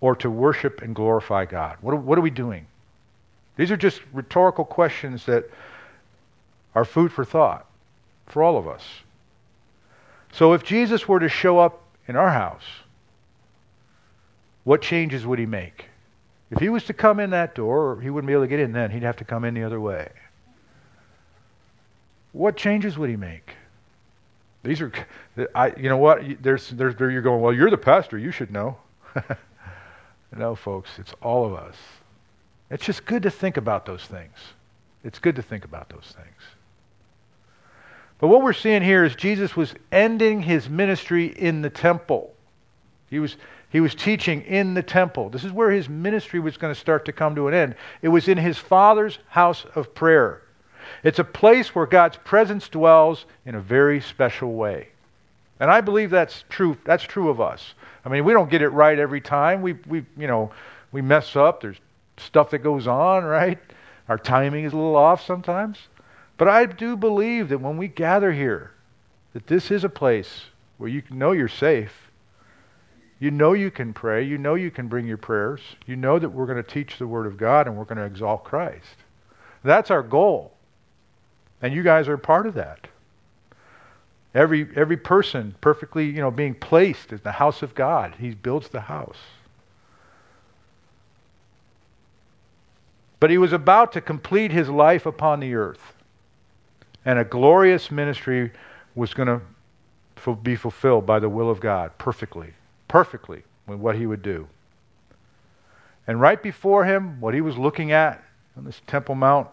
or to worship and glorify God? What are, what are we doing? These are just rhetorical questions that are food for thought for all of us. So if Jesus were to show up in our house, what changes would he make? If he was to come in that door, he wouldn't be able to get in then. He'd have to come in the other way. What changes would he make? These are, I, you know what? There's, there's, there you're going, well, you're the pastor. You should know. no, folks, it's all of us. It's just good to think about those things. It's good to think about those things. But what we're seeing here is Jesus was ending his ministry in the temple. He was, he was teaching in the temple. This is where his ministry was going to start to come to an end. It was in his Father's house of prayer. It's a place where God's presence dwells in a very special way. And I believe that's true. That's true of us. I mean, we don't get it right every time. We, we, you know, we mess up. There's stuff that goes on, right? Our timing is a little off sometimes. But I do believe that when we gather here, that this is a place where you know you're safe. You know you can pray. You know you can bring your prayers. You know that we're going to teach the Word of God and we're going to exalt Christ. That's our goal. And you guys are part of that. Every, every person perfectly, you know, being placed in the house of God. He builds the house. But he was about to complete his life upon the earth. And a glorious ministry was going to be fulfilled by the will of God perfectly. Perfectly with what he would do. And right before him, what he was looking at on this Temple Mount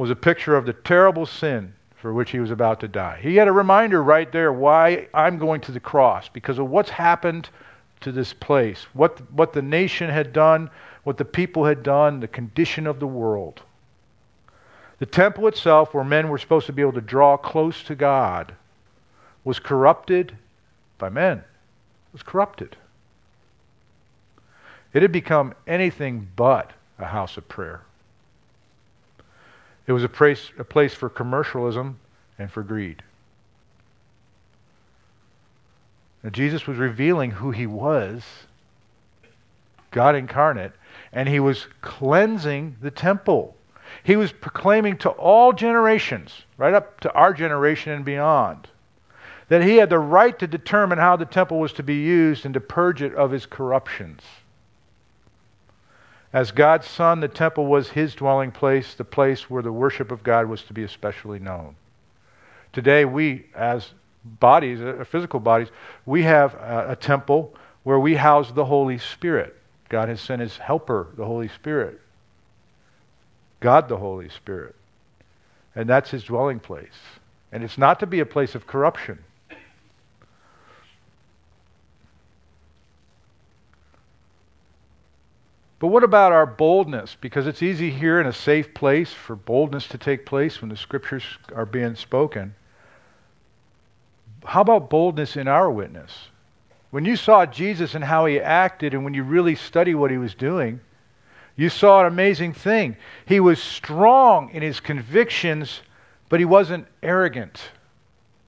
was a picture of the terrible sin for which he was about to die. He had a reminder right there why I'm going to the cross, because of what's happened to this place, what, what the nation had done, what the people had done, the condition of the world. The temple itself, where men were supposed to be able to draw close to God, was corrupted by men. It was corrupted. It had become anything but a house of prayer. It was a place, a place for commercialism and for greed. Now, Jesus was revealing who he was, God incarnate, and he was cleansing the temple. He was proclaiming to all generations, right up to our generation and beyond, that he had the right to determine how the temple was to be used and to purge it of his corruptions. As God's Son, the temple was his dwelling place, the place where the worship of God was to be especially known. Today, we, as bodies, uh, physical bodies, we have a, a temple where we house the Holy Spirit. God has sent his helper, the Holy Spirit. God, the Holy Spirit. And that's his dwelling place. And it's not to be a place of corruption. But what about our boldness? Because it's easy here in a safe place for boldness to take place when the scriptures are being spoken. How about boldness in our witness? When you saw Jesus and how he acted, and when you really study what he was doing, you saw an amazing thing. He was strong in his convictions, but he wasn't arrogant.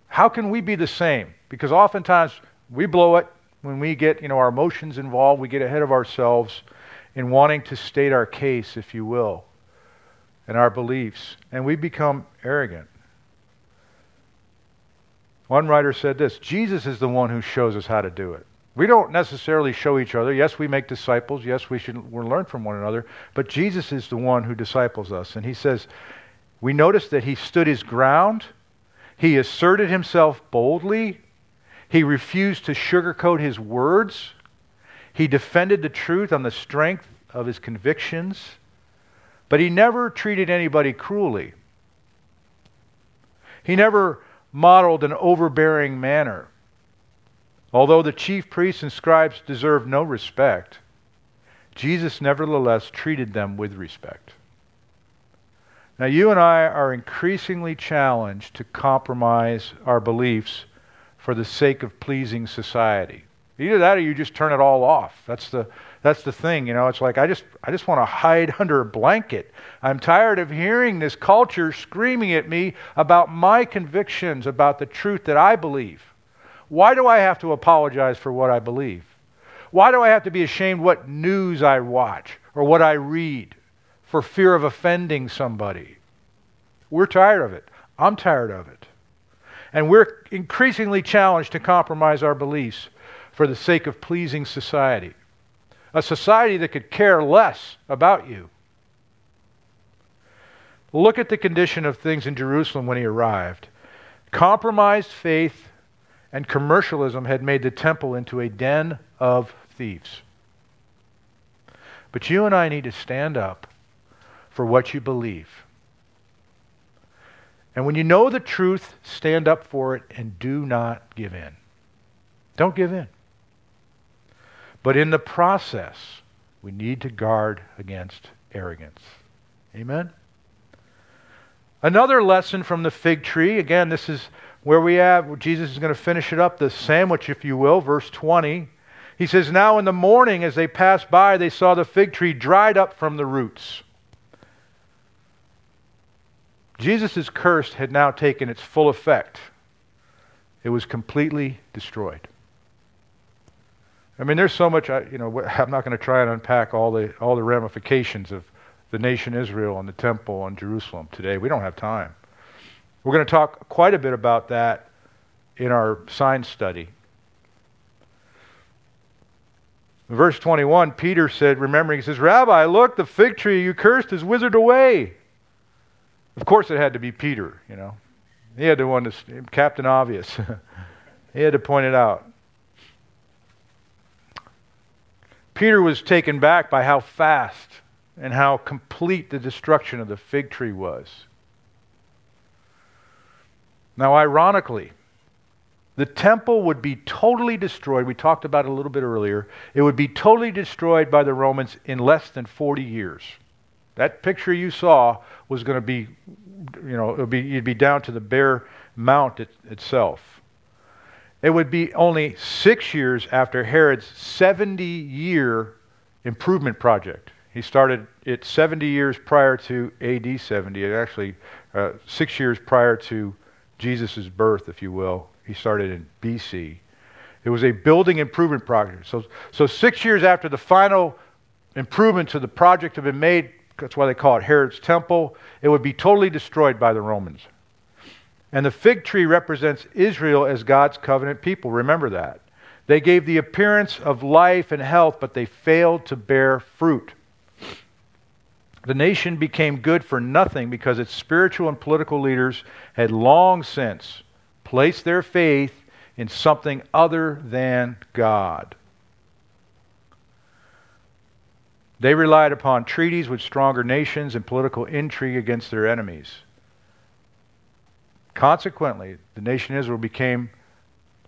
How can we be the same? Because oftentimes we blow it when we get, you know, our emotions involved, we get ahead of ourselves in wanting to state our case, if you will, and our beliefs, and we become arrogant. One writer said this Jesus is the one who shows us how to do it. We don't necessarily show each other. Yes, we make disciples. Yes, we should learn from one another. But Jesus is the one who disciples us. And he says, we notice that he stood his ground. He asserted himself boldly. He refused to sugarcoat his words. He defended the truth on the strength of his convictions, but he never treated anybody cruelly. He never modeled an overbearing manner. Although the chief priests and scribes deserved no respect, Jesus nevertheless treated them with respect. Now, you and I are increasingly challenged to compromise our beliefs for the sake of pleasing society. Either that or you just turn it all off. That's the that's the thing, you know. It's like I just I just want to hide under a blanket. I'm tired of hearing this culture screaming at me about my convictions about the truth that I believe. Why do I have to apologize for what I believe? Why do I have to be ashamed what news I watch or what I read for fear of offending somebody? We're tired of it. I'm tired of it. And we're increasingly challenged to compromise our beliefs for the sake of pleasing society. A society that could care less about you. Look at the condition of things in Jerusalem when he arrived. Compromised faith and commercialism had made the temple into a den of thieves. But you and I need to stand up for what you believe. And when you know the truth, stand up for it and do not give in. Don't give in. But in the process, we need to guard against arrogance. Amen? Another lesson from the fig tree. Again, this is where we have, Jesus is going to finish it up, the sandwich, if you will, verse 20. He says, Now in the morning, as they passed by, they saw the fig tree dried up from the roots. Jesus' curse had now taken its full effect. It was completely destroyed. I mean, there's so much. I, you know, I'm not going to try and unpack all the all the ramifications of the nation Israel and the temple and Jerusalem today. We don't have time. We're going to talk quite a bit about that in our sign study. Verse 21, Peter said, remembering, he says, Rabbi, look, the fig tree you cursed is withered away. Of course, it had to be Peter, you know. He had to one to, Captain Obvious. he had to point it out. Peter was taken back by how fast and how complete the destruction of the fig tree was. Now, ironically, the temple would be totally destroyed. We talked about it a little bit earlier. It would be totally destroyed by the Romans in less than 40 years. That picture you saw was going to be, you know, it would be, you'd be down to the bare mount it, itself. It would be only six years after Herod's 70 year improvement project. He started it 70 years prior to AD 70. It actually uh, six years prior to Jesus' birth, if you will. He started in BC. It was a building improvement project. So, so six years after the final improvement to the project had been made, that's why they call it Herod's Temple, it would be totally destroyed by the Romans. And the fig tree represents Israel as God's covenant people. Remember that. They gave the appearance of life and health, but they failed to bear fruit. The nation became good for nothing because its spiritual and political leaders had long since placed their faith in something other than God. They relied upon treaties with stronger nations and political intrigue against their enemies. Consequently, the nation of Israel became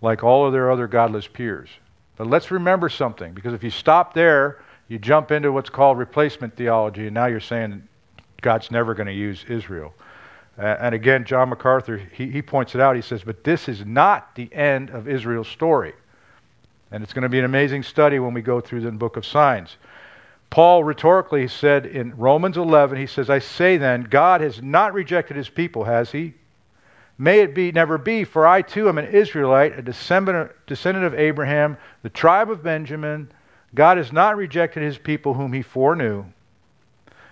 like all of their other godless peers. But let's remember something, because if you stop there, you jump into what's called replacement theology, and now you're saying God's never going to use Israel. Uh, and again, John MacArthur, he, he points it out. He says, But this is not the end of Israel's story. And it's going to be an amazing study when we go through the book of signs. Paul rhetorically said in Romans 11, he says, I say then, God has not rejected his people, has he? May it be never be, for I too am an Israelite, a descendant, of Abraham, the tribe of Benjamin. God has not rejected his people whom he foreknew.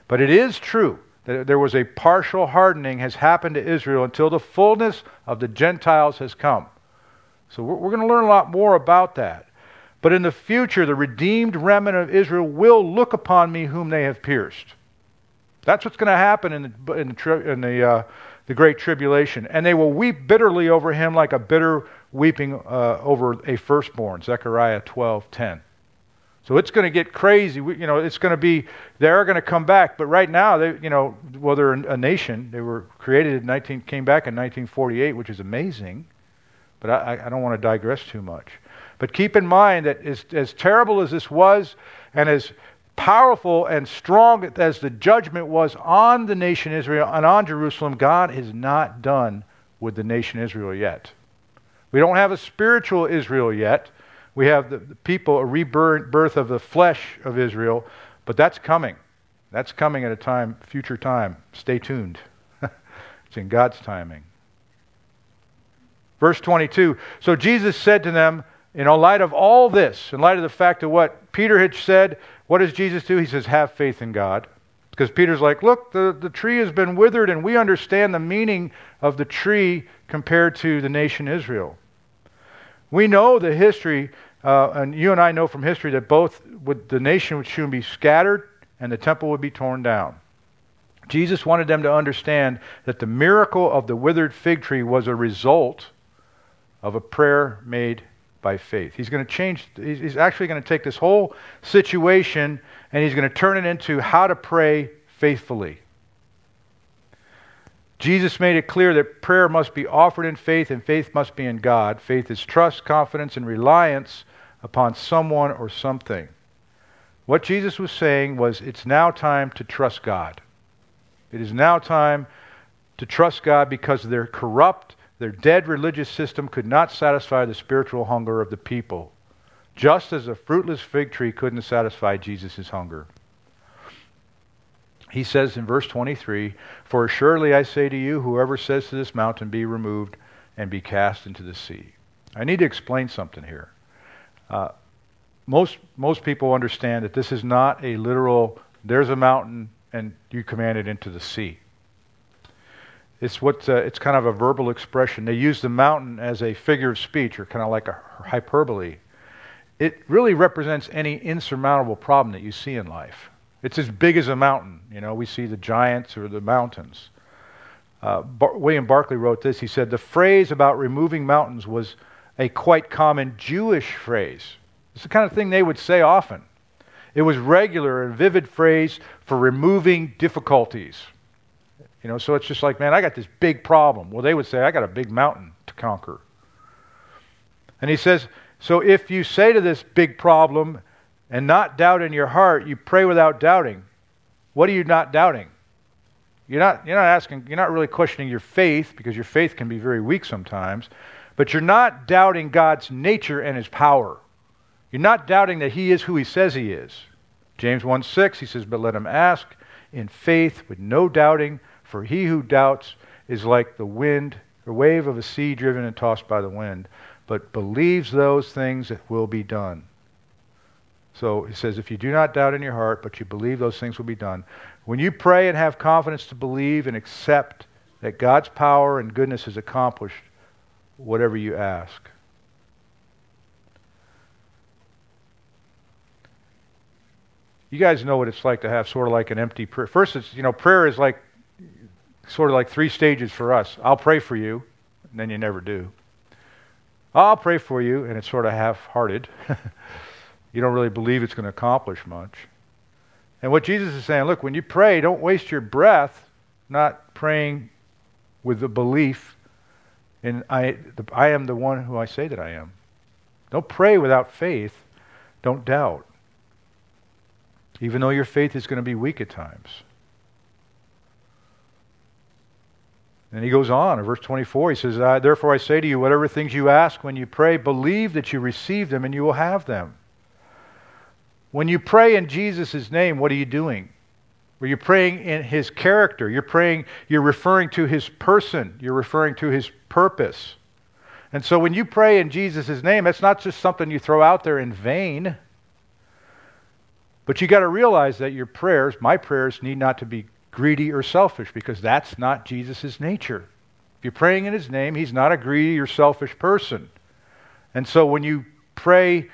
But it is true that there was a partial hardening has happened to Israel until the fullness of the Gentiles has come. So we're, we're going to learn a lot more about that. But in the future, the redeemed remnant of Israel will look upon me whom they have pierced. That's what's going to happen in the, in the, in the uh, the great tribulation. And they will weep bitterly over him like a bitter weeping uh, over a firstborn. Zechariah 12:10. So it's going to get crazy. We, you know, it's going to be they're going to come back. But right now, they, you know, well, they're a nation. They were created in 19, came back in 1948, which is amazing. But I, I don't want to digress too much. But keep in mind that as, as terrible as this was, and as powerful and strong as the judgment was on the nation Israel and on Jerusalem, God is not done with the nation Israel yet. We don't have a spiritual Israel yet. We have the, the people, a rebirth of the flesh of Israel, but that's coming. That's coming at a time, future time. Stay tuned. it's in God's timing. Verse 22 So Jesus said to them, in light of all this, in light of the fact of what Peter had said, what does Jesus do? He says, Have faith in God. Because Peter's like, Look, the, the tree has been withered, and we understand the meaning of the tree compared to the nation Israel. We know the history, uh, and you and I know from history that both would, the nation would soon be scattered and the temple would be torn down. Jesus wanted them to understand that the miracle of the withered fig tree was a result of a prayer made by faith. He's going to change, he's actually going to take this whole situation and he's going to turn it into how to pray faithfully. Jesus made it clear that prayer must be offered in faith and faith must be in God. Faith is trust, confidence, and reliance upon someone or something. What Jesus was saying was it's now time to trust God. It is now time to trust God because they're corrupt their dead religious system could not satisfy the spiritual hunger of the people, just as a fruitless fig tree couldn't satisfy Jesus' hunger. He says in verse 23 For surely I say to you, whoever says to this mountain, Be removed and be cast into the sea. I need to explain something here. Uh, most, most people understand that this is not a literal, there's a mountain and you command it into the sea. It's what uh, it's kind of a verbal expression. They use the mountain as a figure of speech, or kind of like a hyperbole. It really represents any insurmountable problem that you see in life. It's as big as a mountain. You know, we see the giants or the mountains. Uh, Bar- William Barclay wrote this. He said the phrase about removing mountains was a quite common Jewish phrase. It's the kind of thing they would say often. It was regular and vivid phrase for removing difficulties. You know, so it's just like, man, I got this big problem. Well, they would say, I got a big mountain to conquer. And he says, so if you say to this big problem and not doubt in your heart, you pray without doubting. What are you not doubting? You're not, you're not asking, you're not really questioning your faith because your faith can be very weak sometimes, but you're not doubting God's nature and his power. You're not doubting that he is who he says he is. James 1 6, he says, But let him ask in faith with no doubting, for he who doubts is like the wind, the wave of a sea driven and tossed by the wind, but believes those things that will be done. So he says, if you do not doubt in your heart, but you believe those things will be done. When you pray and have confidence to believe and accept that God's power and goodness has accomplished whatever you ask. You guys know what it's like to have sort of like an empty prayer. First, it's, you know, prayer is like sort of like three stages for us. I'll pray for you, and then you never do. I'll pray for you, and it's sort of half hearted. you don't really believe it's going to accomplish much. And what Jesus is saying, look, when you pray, don't waste your breath not praying with the belief in I, the, I am the one who I say that I am. Don't pray without faith. Don't doubt. Even though your faith is going to be weak at times. And he goes on in verse 24. He says, Therefore I say to you, whatever things you ask when you pray, believe that you receive them and you will have them. When you pray in Jesus' name, what are you doing? Are you praying in his character. You're praying, you're referring to his person. You're referring to his purpose. And so when you pray in Jesus' name, that's not just something you throw out there in vain. But you got to realize that your prayers, my prayers, need not to be greedy or selfish because that's not Jesus' nature. If you're praying in his name, he's not a greedy or selfish person. And so when you pray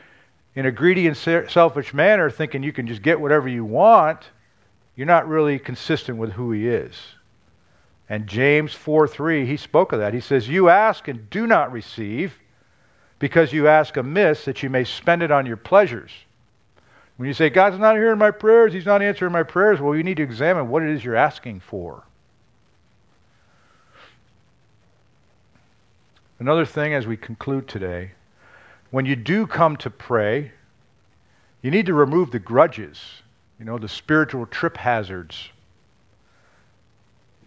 in a greedy and selfish manner, thinking you can just get whatever you want, you're not really consistent with who he is. And James 4 3, he spoke of that. He says, You ask and do not receive because you ask amiss that you may spend it on your pleasures. When you say, God's not hearing my prayers, He's not answering my prayers, well, you need to examine what it is you're asking for. Another thing as we conclude today when you do come to pray, you need to remove the grudges, you know, the spiritual trip hazards.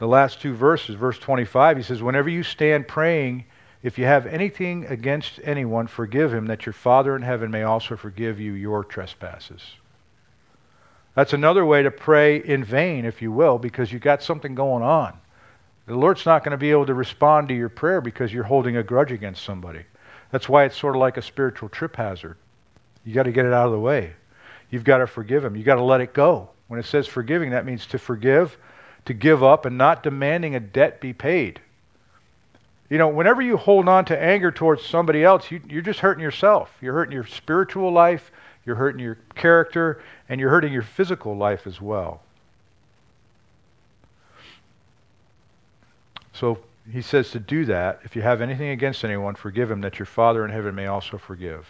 The last two verses, verse 25, he says, Whenever you stand praying, if you have anything against anyone, forgive him, that your Father in heaven may also forgive you your trespasses. That's another way to pray in vain, if you will, because you've got something going on. The Lord's not going to be able to respond to your prayer because you're holding a grudge against somebody. That's why it's sort of like a spiritual trip hazard. You got to get it out of the way. You've got to forgive him. You've got to let it go. When it says forgiving, that means to forgive, to give up, and not demanding a debt be paid. You know, whenever you hold on to anger towards somebody else, you, you're just hurting yourself. You're hurting your spiritual life, you're hurting your character, and you're hurting your physical life as well. So he says to do that. If you have anything against anyone, forgive him, that your Father in heaven may also forgive.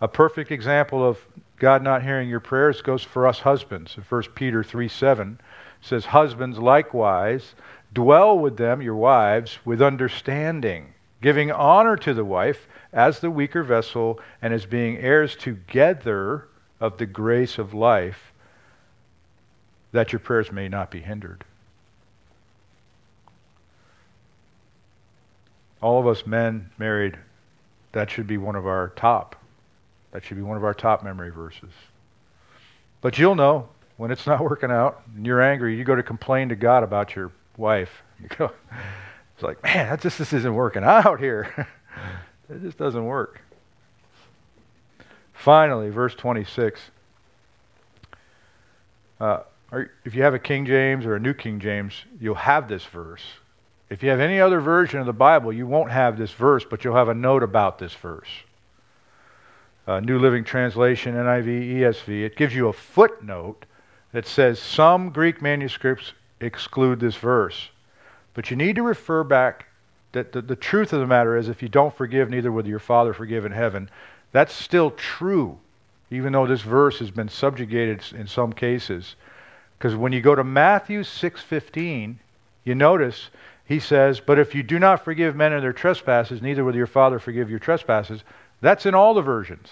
A perfect example of God not hearing your prayers goes for us husbands. 1 Peter 3 7 says, Husbands likewise, dwell with them, your wives, with understanding, giving honor to the wife as the weaker vessel, and as being heirs together of the grace of life, that your prayers may not be hindered. all of us men married, that should be one of our top. That should be one of our top memory verses. But you'll know when it's not working out and you're angry, you go to complain to God about your wife. You go, it's like, man, that just this isn't working out here. it just doesn't work. Finally, verse 26. Uh, if you have a King James or a New King James, you'll have this verse. If you have any other version of the Bible, you won't have this verse, but you'll have a note about this verse. Uh, New Living Translation, NIV, ESV. It gives you a footnote that says some Greek manuscripts exclude this verse. But you need to refer back that the, the truth of the matter is if you don't forgive, neither will your Father forgive in heaven. That's still true, even though this verse has been subjugated in some cases. Because when you go to Matthew 6.15, you notice he says, But if you do not forgive men their trespasses, neither will your Father forgive your trespasses. That's in all the versions.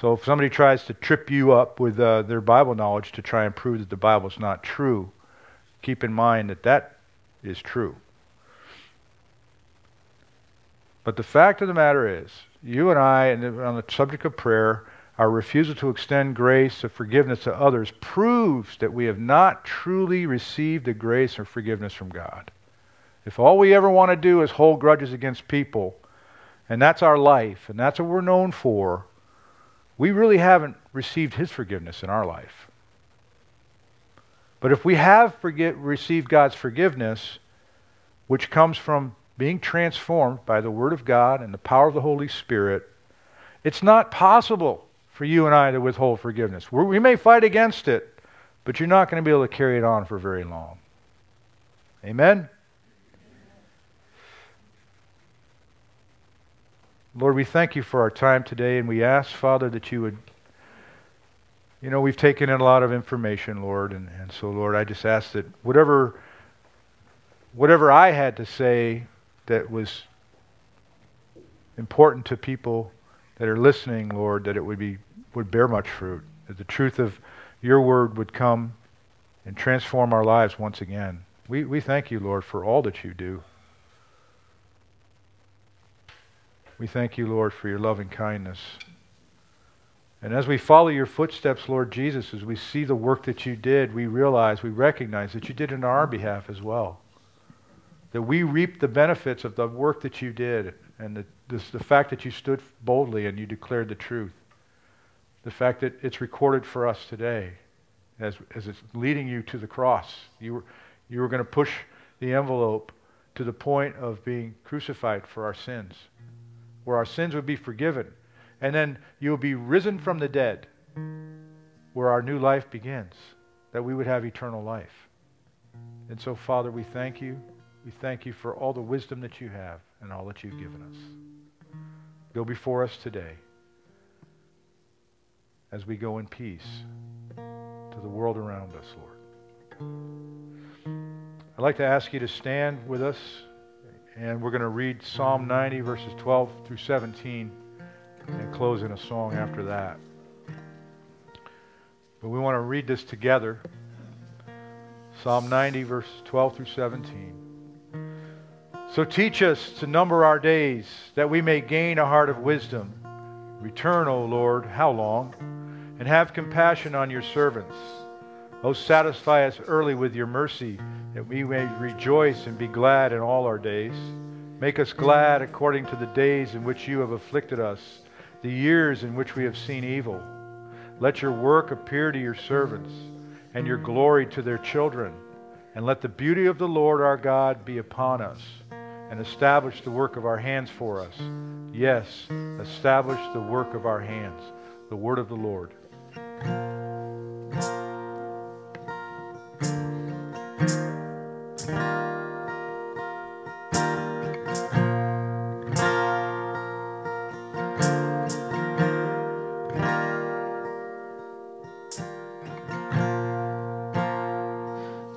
So if somebody tries to trip you up with uh, their Bible knowledge to try and prove that the Bible is not true, keep in mind that that is true. But the fact of the matter is, you and I, on the subject of prayer, Our refusal to extend grace of forgiveness to others proves that we have not truly received the grace or forgiveness from God. If all we ever want to do is hold grudges against people, and that's our life, and that's what we're known for, we really haven't received His forgiveness in our life. But if we have forget, received God's forgiveness, which comes from being transformed by the Word of God and the power of the Holy Spirit, it's not possible for you and I to withhold forgiveness. We're, we may fight against it, but you're not going to be able to carry it on for very long. Amen? Lord, we thank you for our time today, and we ask, Father, that you would. You know, we've taken in a lot of information, Lord, and, and so, Lord, I just ask that whatever, whatever I had to say that was important to people that are listening, Lord, that it would be would bear much fruit, that the truth of your word would come and transform our lives once again. We, we thank you, Lord, for all that you do. We thank you, Lord, for your loving kindness. And as we follow your footsteps, Lord Jesus, as we see the work that you did, we realize, we recognize that you did it on our behalf as well. That we reap the benefits of the work that you did and the, this, the fact that you stood boldly and you declared the truth the fact that it's recorded for us today as, as it's leading you to the cross. You were, you were going to push the envelope to the point of being crucified for our sins, where our sins would be forgiven. And then you will be risen from the dead, where our new life begins, that we would have eternal life. And so, Father, we thank you. We thank you for all the wisdom that you have and all that you've given us. Go before us today as we go in peace to the world around us, Lord. I'd like to ask you to stand with us, and we're going to read Psalm 90, verses 12 through 17, and close in a song after that. But we want to read this together. Psalm 90, verses 12 through 17. So teach us to number our days, that we may gain a heart of wisdom. Return, O Lord, how long? and have compassion on your servants. O satisfy us early with your mercy, that we may rejoice and be glad in all our days. Make us glad according to the days in which you have afflicted us, the years in which we have seen evil. Let your work appear to your servants, and your glory to their children. And let the beauty of the Lord our God be upon us, and establish the work of our hands for us. Yes, establish the work of our hands. The word of the Lord.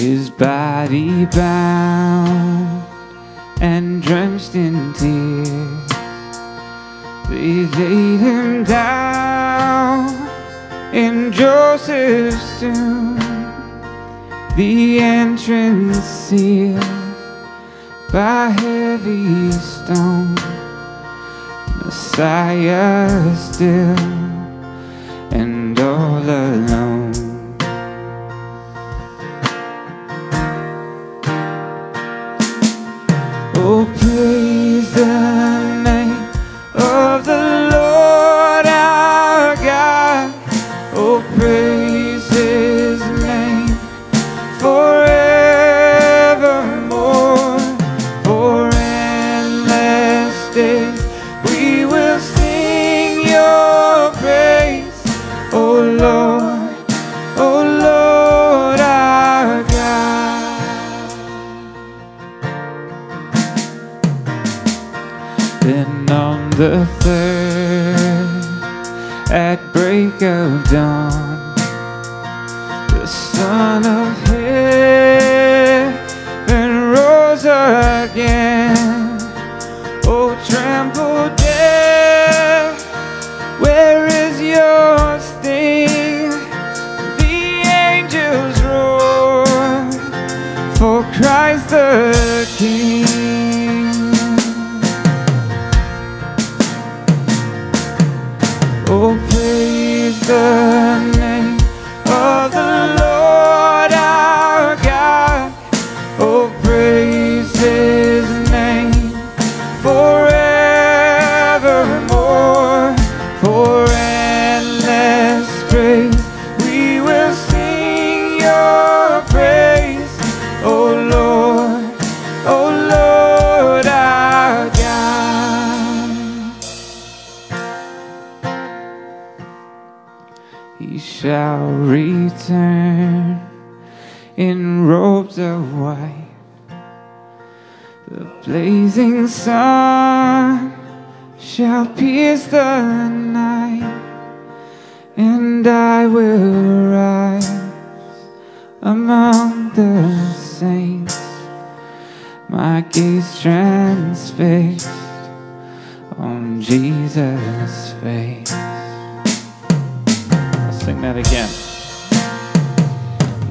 His body bound and drenched in tears, they laid him down in Joseph's tomb, the entrance sealed by heavy stone. Messiah still and all alone. Oh,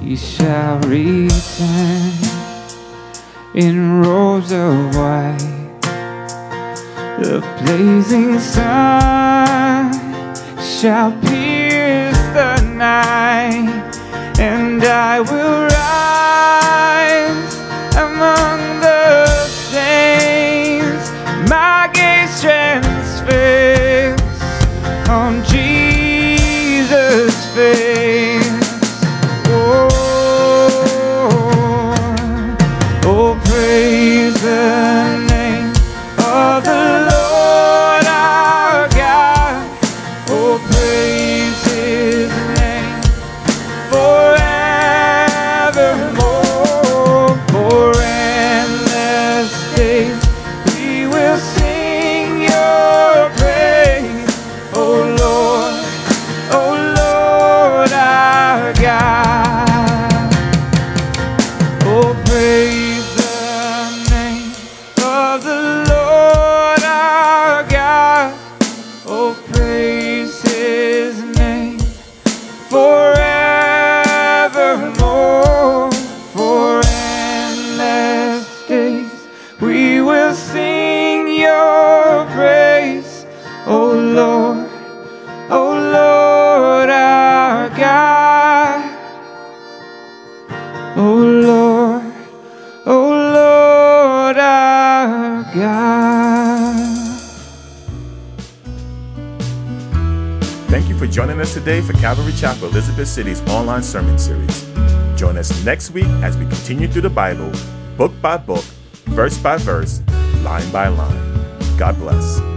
You shall return in robes of white. The blazing sun shall pierce the night, and I will rise. joining us today for Calvary Chapel, Elizabeth City's online sermon series. Join us next week as we continue through the Bible, book by book, verse by verse, line by line. God bless.